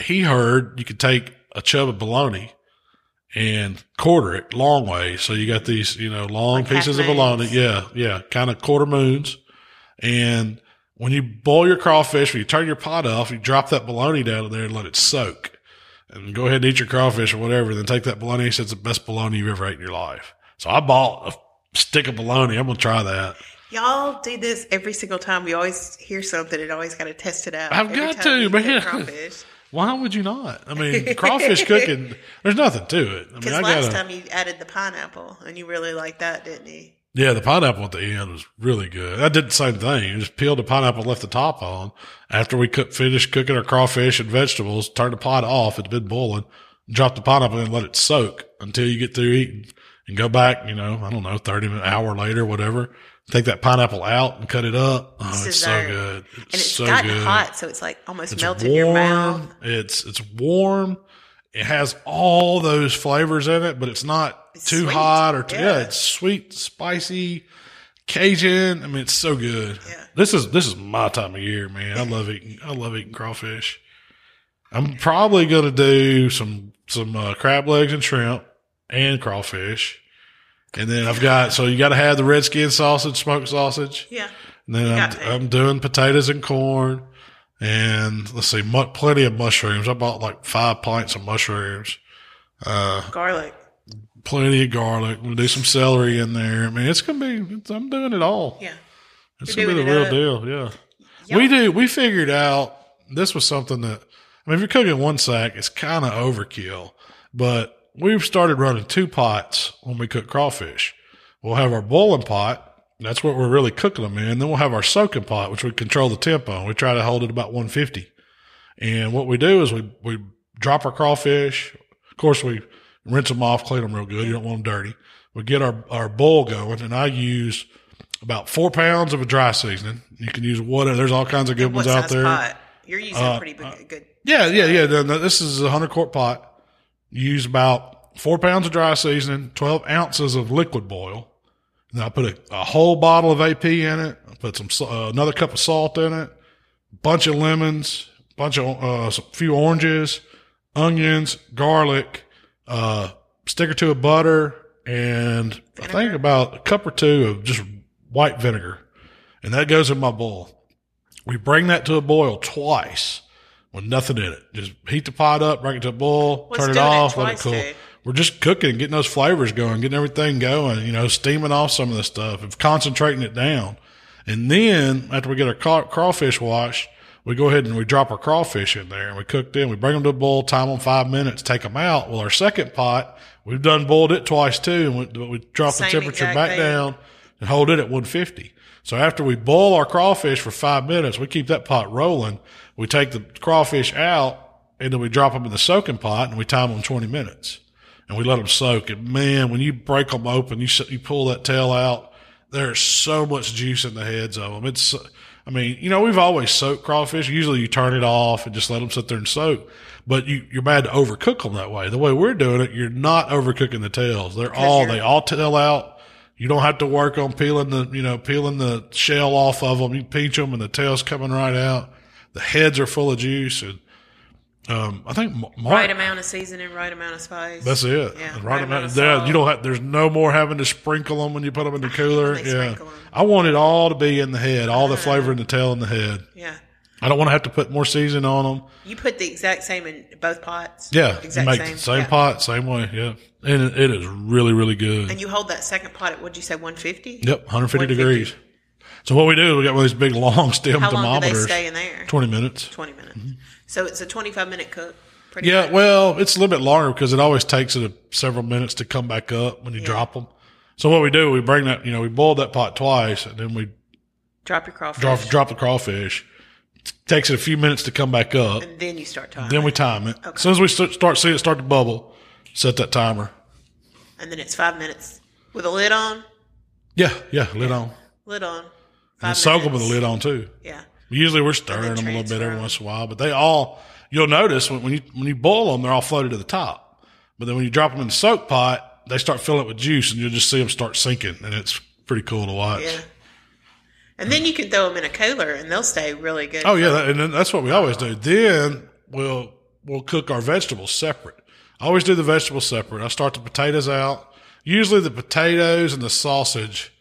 he heard you could take a chub of bologna and quarter it long way. So you got these, you know, long Like pieces of bologna. Yeah, yeah, kind of quarter moons. And when you boil your crawfish, when you turn your pot off, you drop that bologna down in there and let it soak. And go ahead and eat your crawfish or whatever. Then take that bologna. He said it's the best bologna you've ever ate in your life. So I bought a stick of bologna. I'm gonna try that. Y'all do this every single time. We always hear something and always got to test it out. I've every got to, man. Crawfish. Why would you not? I mean, crawfish cooking, there's nothing to it. I mean, I last gotta, time you added the pineapple and you really liked that, didn't you? Yeah, the pineapple at the end was really good. I did the same thing. You just peeled the pineapple, and left the top on. After we cook, finished cooking our crawfish and vegetables, turned the pot off. It's been boiling. Drop the pineapple in and let it soak until you get through eating and go back, you know, I don't know, 30 minutes, hour later, whatever. Take that pineapple out and cut it up. Oh, it's so good. It's, And it's so gotten good. hot, so it's like almost It's melted in your mouth. warm. It's it's warm. It has all those flavors in it, but it's not It's too sweet. hot or too, yeah. Yeah. It's sweet, spicy, Cajun. I mean, it's so good. Yeah. This is this is my time of year, man. I love eating. I love eating crawfish. I'm probably gonna do some some uh, crab legs and shrimp and crawfish, and then I've got so you got to have the red skin sausage, smoked sausage. Yeah. And then I'm, I'm doing potatoes and corn and let's see, mu- plenty of mushrooms. I bought like five pints of mushrooms, Uh, Garlic. plenty of garlic. We'll do some celery in there. I mean, it's going to be, it's, I'm doing it all. Yeah. It's You're going to be the real it deal. Yeah. Y'all- We do, we figured out this was something that, I mean, if you're cooking one sack, it's kind of overkill, but we've started running two pots when we cook crawfish. We'll have our boiling pot. That's what we're really cooking them in. Then we'll have our soaking pot, which we control the temp on. We try to hold it about 150. And what we do is we, we drop our crawfish. Of course, we rinse them off, clean them real good. You don't want them dirty. We get our, our boil going and I use about four pounds of a dry seasoning. You can use whatever. There's all kinds of good ones out there. pot? You're using Uh, a pretty big, good. Yeah, yeah, yeah. This is a hundred quart pot. You use about four pounds of dry seasoning, twelve ounces of liquid boil. Then I put a, a whole bottle of AP in it. I put some uh, another cup of salt in it, bunch of lemons, bunch of uh, some few oranges, onions, garlic, uh, stick or two of butter, and I think about a cup or two of just white vinegar, and that goes in my bowl. We bring that to a boil twice with nothing in it. Just heat the pot up, bring it to a boil, What's turn it doing it off, let it cool. do? We're just cooking, getting those flavors going, getting everything going, you know, steaming off some of the stuff and concentrating it down. And then after we get our caw- crawfish washed, we go ahead and we drop our crawfish in there and we cook them. We bring them to a boil, time them five minutes, take them out. Well, our second pot, we've done boiled it twice too. And we, we drop the temperature back thing. down and hold it at 150. So after we boil our crawfish for five minutes, we keep that pot rolling. We take the crawfish out and then we drop them in the soaking pot and we time them 20 minutes and we let them soak. And man, when you break them open, you, you pull that tail out, there's so much juice in the heads of them. It's, I mean, you know, we've always soaked crawfish. Usually you turn it off and just let them sit there and soak, but you, you're bad to overcook them that way. The way we're doing it, you're not overcooking the tails. They're all, they all tail out. You don't have to work on peeling the, you know, peeling the shell off of them. You pinch them and the tail's coming right out. The heads are full of juice. And, um, I think Mark, Right amount of seasoning, right amount of spice. that's it. Yeah, right, right amount. of Yeah, salt. you don't have. There's no more having to sprinkle them when you put them in the cooler. they Yeah. I want it all to be in the head, all the flavor in the tail and the head. Yeah. I don't want to have to put more seasoning on them. You put the exact same in both pots. Yeah, Exact make same. same yeah. pot, same way. Yeah, and it, it is really, really good. And you hold that second pot at, what'd you say, 150? Yep, 150 150. degrees. So what we do, we got one of these big long stem How long do they thermometers. stay in there? Twenty minutes. 20 minutes. So it's a 25 minute cook. Pretty Yeah, much. well, it's a little bit longer because it always takes it a, several minutes to come back up when you drop them. So what we do, we bring that, you know, we boil that pot twice, and then we Drop your crawfish. drop drop the crawfish. takes it a few minutes to come back up. and then you start talking. Then we time it. Okay. As soon as we st- start seeing it start to bubble, set that timer. and then it's five minutes with a lid on. Yeah, yeah, lid on. Lid on. And soak them with a lid on too. Yeah. Usually we're stirring them a little bit every once in a while, but they all you'll notice when, when you when you boil them, they're all floated to the top. But then when you drop them in the soak pot, they start filling it with juice, and you'll just see them start sinking, and it's pretty cool to watch. Yeah. And then you can throw them in a cooler and they'll stay really good. Oh yeah, that, and then that's what we always do. Then we'll we'll cook our vegetables separate. I always do the vegetables separate. I start the potatoes out. Usually the potatoes and the sausage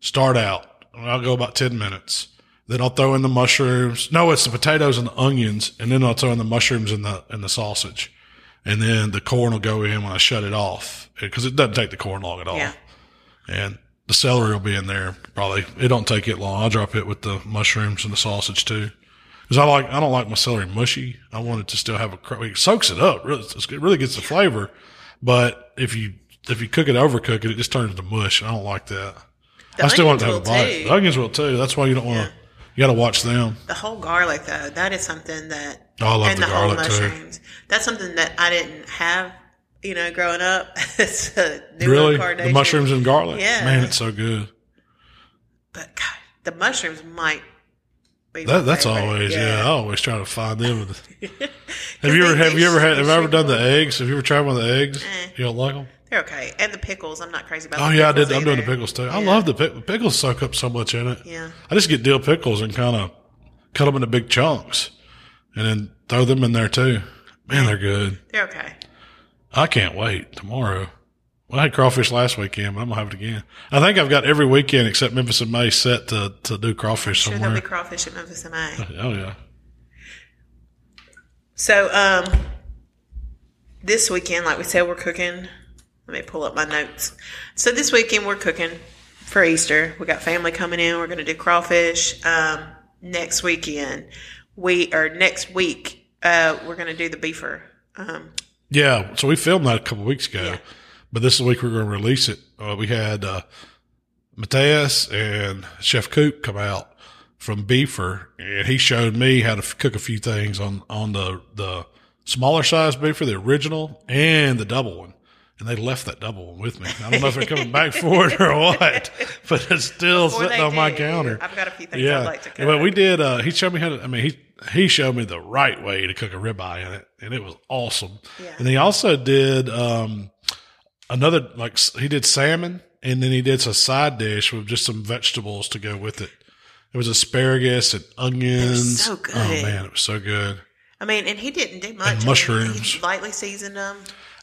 start out. I'll go about ten minutes. Then I'll throw in the mushrooms. No, it's the potatoes and the onions, and then I'll throw in the mushrooms and the and the sausage, and then the corn will go in when I shut it off because it doesn't take the corn long at all. Yeah. And the celery will be in there probably. It don't take it long. I'll drop it with the mushrooms and the sausage too. Cause I like, I don't like my celery mushy. I want it to still have a, cr- it soaks it up. Really, it really gets the flavor. But if you, if you cook it, overcook it, it just turns to mush. I don't like that. The I still want it to have a bite. The onions will too. That's why you don't want to, you got to watch them. The whole garlic though, that is something that Oh, I love and the the, whole garlic, too. mushrooms. That's something that I didn't have, you know, growing up. it's a new Really? The mushrooms and garlic. Yeah. Man, it's so good. But God, the mushrooms might be That, that's favorite. always, yeah. I always try to find them. have you ever, have you ever had, have I ever done the eggs? Have you ever tried one of the eggs? Eh. You don't like them? They're okay, and the pickles. I'm not crazy about. Oh yeah, I pickles did. I'm doing the pickles too. I love the pick, the pickles. Soak up so much in it. Yeah. I just get dill pickles and kind of cut them into big chunks, and then throw them in there too. Man, they're good. They're okay. I can't wait tomorrow. Well, I had crawfish last weekend, but I'm gonna have it again. I think I've got every weekend except Memphis and May set to to do crawfish Sure, there'll somewhere. be crawfish at Memphis and May. oh yeah. So, um, this weekend, like we said, we're cooking. Let me pull up my notes. So this weekend we're cooking for Easter. We got family coming in. We're going to do crawfish. Um, next weekend, we or next week, uh, we're going to do the beefer. Um, Yeah, so we filmed that a couple weeks ago, Yeah. but this is the week we're going to release it. Uh, we had uh, Mateus and Chef Coop come out from Beefer, and he showed me how to f- cook a few things on on the the smaller size Beefer, the original, and the double one. And they left that double one with me. I don't know if they're coming back for it or what, but it's still before sitting on my counter. I've got a few things Yeah, I'd like to cook. but we did. Uh, he showed me how to. I mean, he he showed me the right way to cook a ribeye in it, and it was awesome. Yeah. And he also did um, another like he did salmon, and then he did a side dish with just some vegetables to go with it. It was asparagus and onions. so good. Oh man, it was so good. I mean, and he didn't do much. I mean, mushrooms. he lightly seasoned them.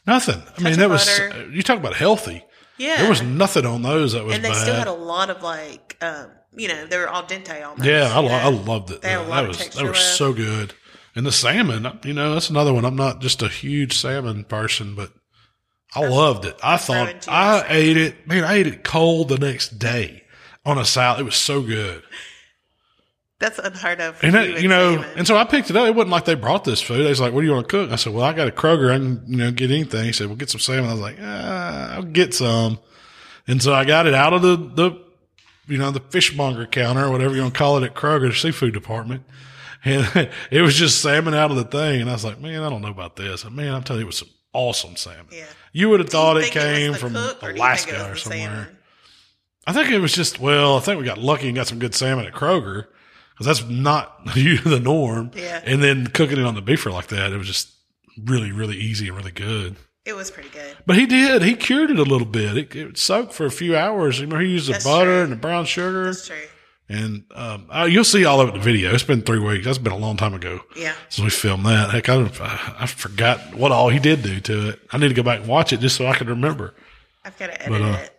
Nothing. I mean, that was you talk about healthy. Yeah, There was nothing on those that was and they bad. still had a lot of like, um, you know, they were al dente almost. Yeah, I, lo- I loved it. They had a that lot of was that was left. so good. And the salmon, you know, that's another one. I'm not just a huge salmon person, but I loved it. I thought I ate it. Man, I ate it cold the next day on a salad. It was so good. That's unheard of. And you, that, you know, and so I picked it up. It wasn't like they brought this food. They was like, "What do you want to cook?" I said, "Well, I got a Kroger. I can, you know, get anything." He said, "Well, get some salmon." I was like, ah, "I'll get some." And so I got it out of the the, you know, the fishmonger counter or whatever you want to call it at Kroger seafood department, and it was just salmon out of the thing. And I was like, "Man, I don't know about this." And man, I'm telling you, it was some awesome salmon. Yeah. You would have thought it came the from cook, or do you think it Alaska or somewhere. salmon? I think it was just well. I think we got lucky and got some good salmon at Kroger because that's not the norm. Yeah. And then cooking it on the beefer like that, it was just really, really easy and really good. It was pretty good. But he did. He cured it a little bit. It, it soaked for a few hours. Remember, he used the That's butter true. and the brown sugar, That's true. and um, uh, you'll see all of it in the video. It's been three weeks. That's been a long time ago Yeah. since we filmed that. Heck, I, I forgot what all he did do to it. I need to go back and watch it just so I can remember. I've got to edit But, uh, it.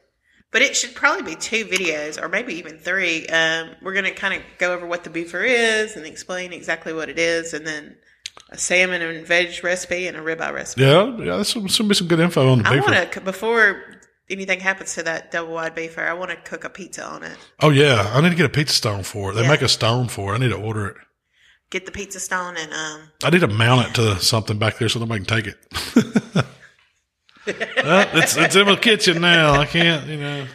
But it should probably be two videos or maybe even three. Um, we're going to kind of go over what the beefer is and explain exactly what it is, and then a salmon and veg recipe and a ribeye recipe. Yeah, yeah. That's some, some, be some good info on the I beefer. want to before anything happens to that double wide beef, or I want to cook a pizza on it. Oh yeah, I need to get a pizza stone for it. They Yeah. make a stone for it. I need to order it. Get the pizza stone and um, I need to mount it to something back there so nobody can take it. Well, it's it's in my kitchen now. I can't, you know.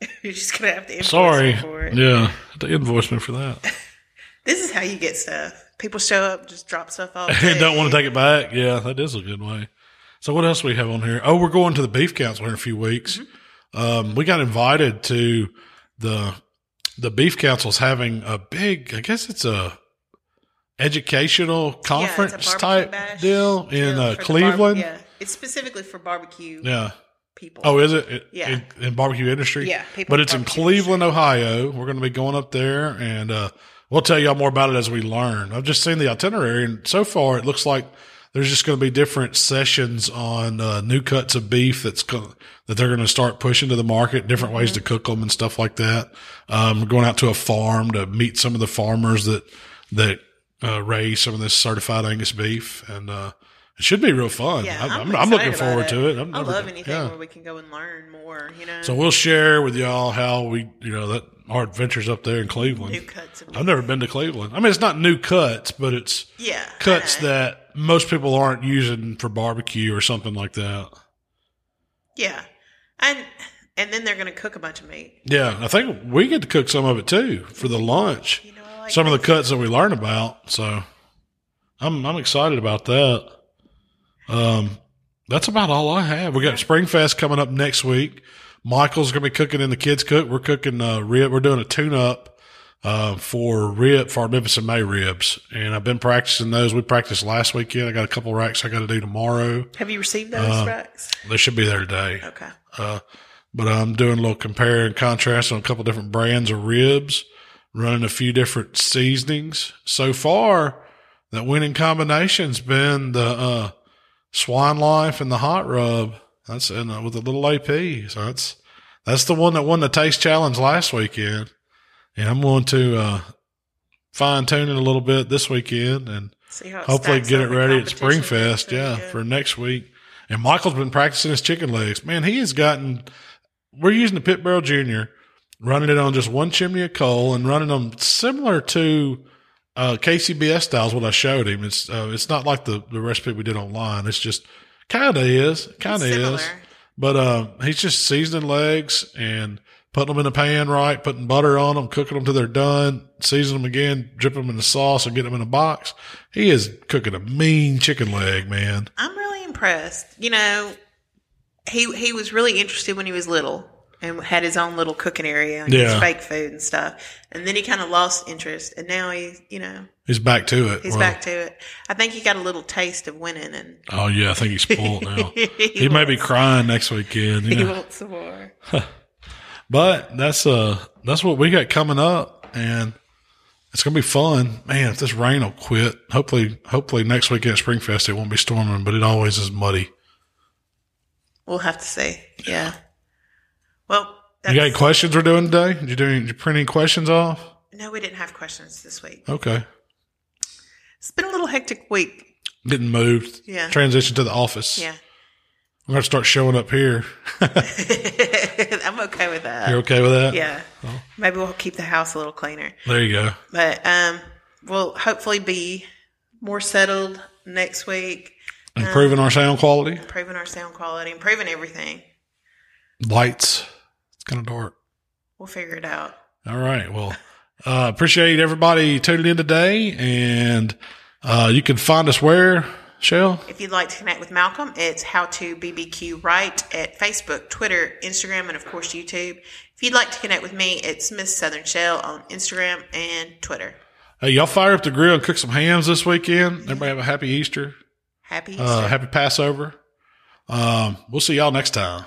you're just gonna have to invoice Sorry. me for it. Yeah, the invoice me for that. This is how you get stuff. People show up, just drop stuff off. and don't want to take it back. Yeah, that is a good way. So what else we have on here? Oh, we're going to the beef council in a few weeks. Um, we got invited to the the beef council's having a big. I guess it's a educational conference yeah, it's a type bash deal in uh, for the Cleveland. barbe- yeah, it's specifically for barbecue yeah. people. Oh, is it? It- Yeah. In, in barbecue industry? Yeah, But it's in Cleveland, Ohio. We're going to be going up there and, uh, we'll tell y'all more about it as we learn. I've just seen the itinerary and so far it looks like there's just going to be different sessions on, uh, new cuts of beef that's going that they're going to start pushing to the market, different ways Mm-hmm. to cook them and stuff like that. Um, we're going out to a farm to meet some of the farmers that, that, uh, raise some of this certified Angus beef and, uh, it should be real fun. yeah, I'm, I'm, I'm, I'm looking forward to it. I've I never love anything yeah. where we can go and learn more. You know, So we'll share with y'all how we, you know, that our adventures up there in Cleveland. new cuts. I've never been to Cleveland. I mean, it's not new cuts, but it's yeah, cuts that most people aren't using for barbecue or something like that. Yeah, and and then they're going to cook a bunch of meat. Yeah, I think we get to cook some of it too for the lunch. You know, like some of the cuts that we learn about. So I'm I'm excited about that. Um, that's about all I have. We got Springfest coming up next week. Michael's gonna be cooking in the kids cook. We're cooking uh rib. We're doing a tune up uh for rib for our Memphis and May ribs, and I've been practicing those. We practiced last weekend. I got a couple racks I got to do tomorrow. Have you received those Uh, racks? They should be there today. Okay. Uh, but I'm doing a little compare and contrast on a couple different brands of ribs, running a few different seasonings. So far, that winning combination's been the swine life and the hot rub. That's in uh, with a little AP. So that's that's the one that won the taste challenge last weekend. And I'm going to uh, fine tune it a little bit this weekend and hopefully get it ready at. Springfest. Yeah, good. for next week. And Michael's been practicing his chicken legs. Man, he has gotten. We're using the Pit Barrel Junior, running it on just one chimney of coal and running them similar to uh, KCBS styles. What I showed him. It's uh, it's not like the the recipe we did online. It's just kind of is, kind of is. But uh, he's just seasoning legs and putting them in the pan right, putting butter on them, cooking them till they're done, seasoning them again, dripping them in the sauce, and getting them in a box. He is cooking a mean chicken leg, man. I'm really impressed. You know, he he was really interested when he was little and had his own little cooking area and Yeah. his fake food and stuff. And then he kind of lost interest, and now he's you know He's back to it. he's Well, back to it. I think he got a little taste of winning, and Oh yeah, I think he's spoiled now. he, he may be crying next weekend. You He wants some more. But that's uh that's what we got coming up, and it's gonna be fun, man. If this rain will quit, hopefully, hopefully next weekend at Springfest it won't be storming, but it always is muddy. We'll have to see. Yeah. Well, You got any questions we're doing today? Did you do? Did you print any questions off? no, we didn't have questions this week. Okay, It's been a little hectic week. getting moved. Yeah. transition to the office. Yeah. I'm gonna start showing up here. I'm okay with that. You're okay with that? Yeah. Maybe we'll keep the house a little cleaner. There you go. But um we'll hopefully be more settled next week, Improving our sound quality. improving our sound quality, improving everything. Lights. Kind of dark. We'll figure it out. All right. Well, uh, appreciate everybody tuning in today, and uh, you can find us where, Shell. If you'd like to connect with Malcom, it's How to BBQ Right at Facebook, Twitter, Instagram, and of course YouTube. If you'd like to connect with me, it's Miss Southern Shell on Instagram and Twitter. Hey, y'all fire up the grill and cook some hams this weekend. Everybody have a happy Easter, Happy uh, Easter. happy Passover. Um, we'll see y'all next time.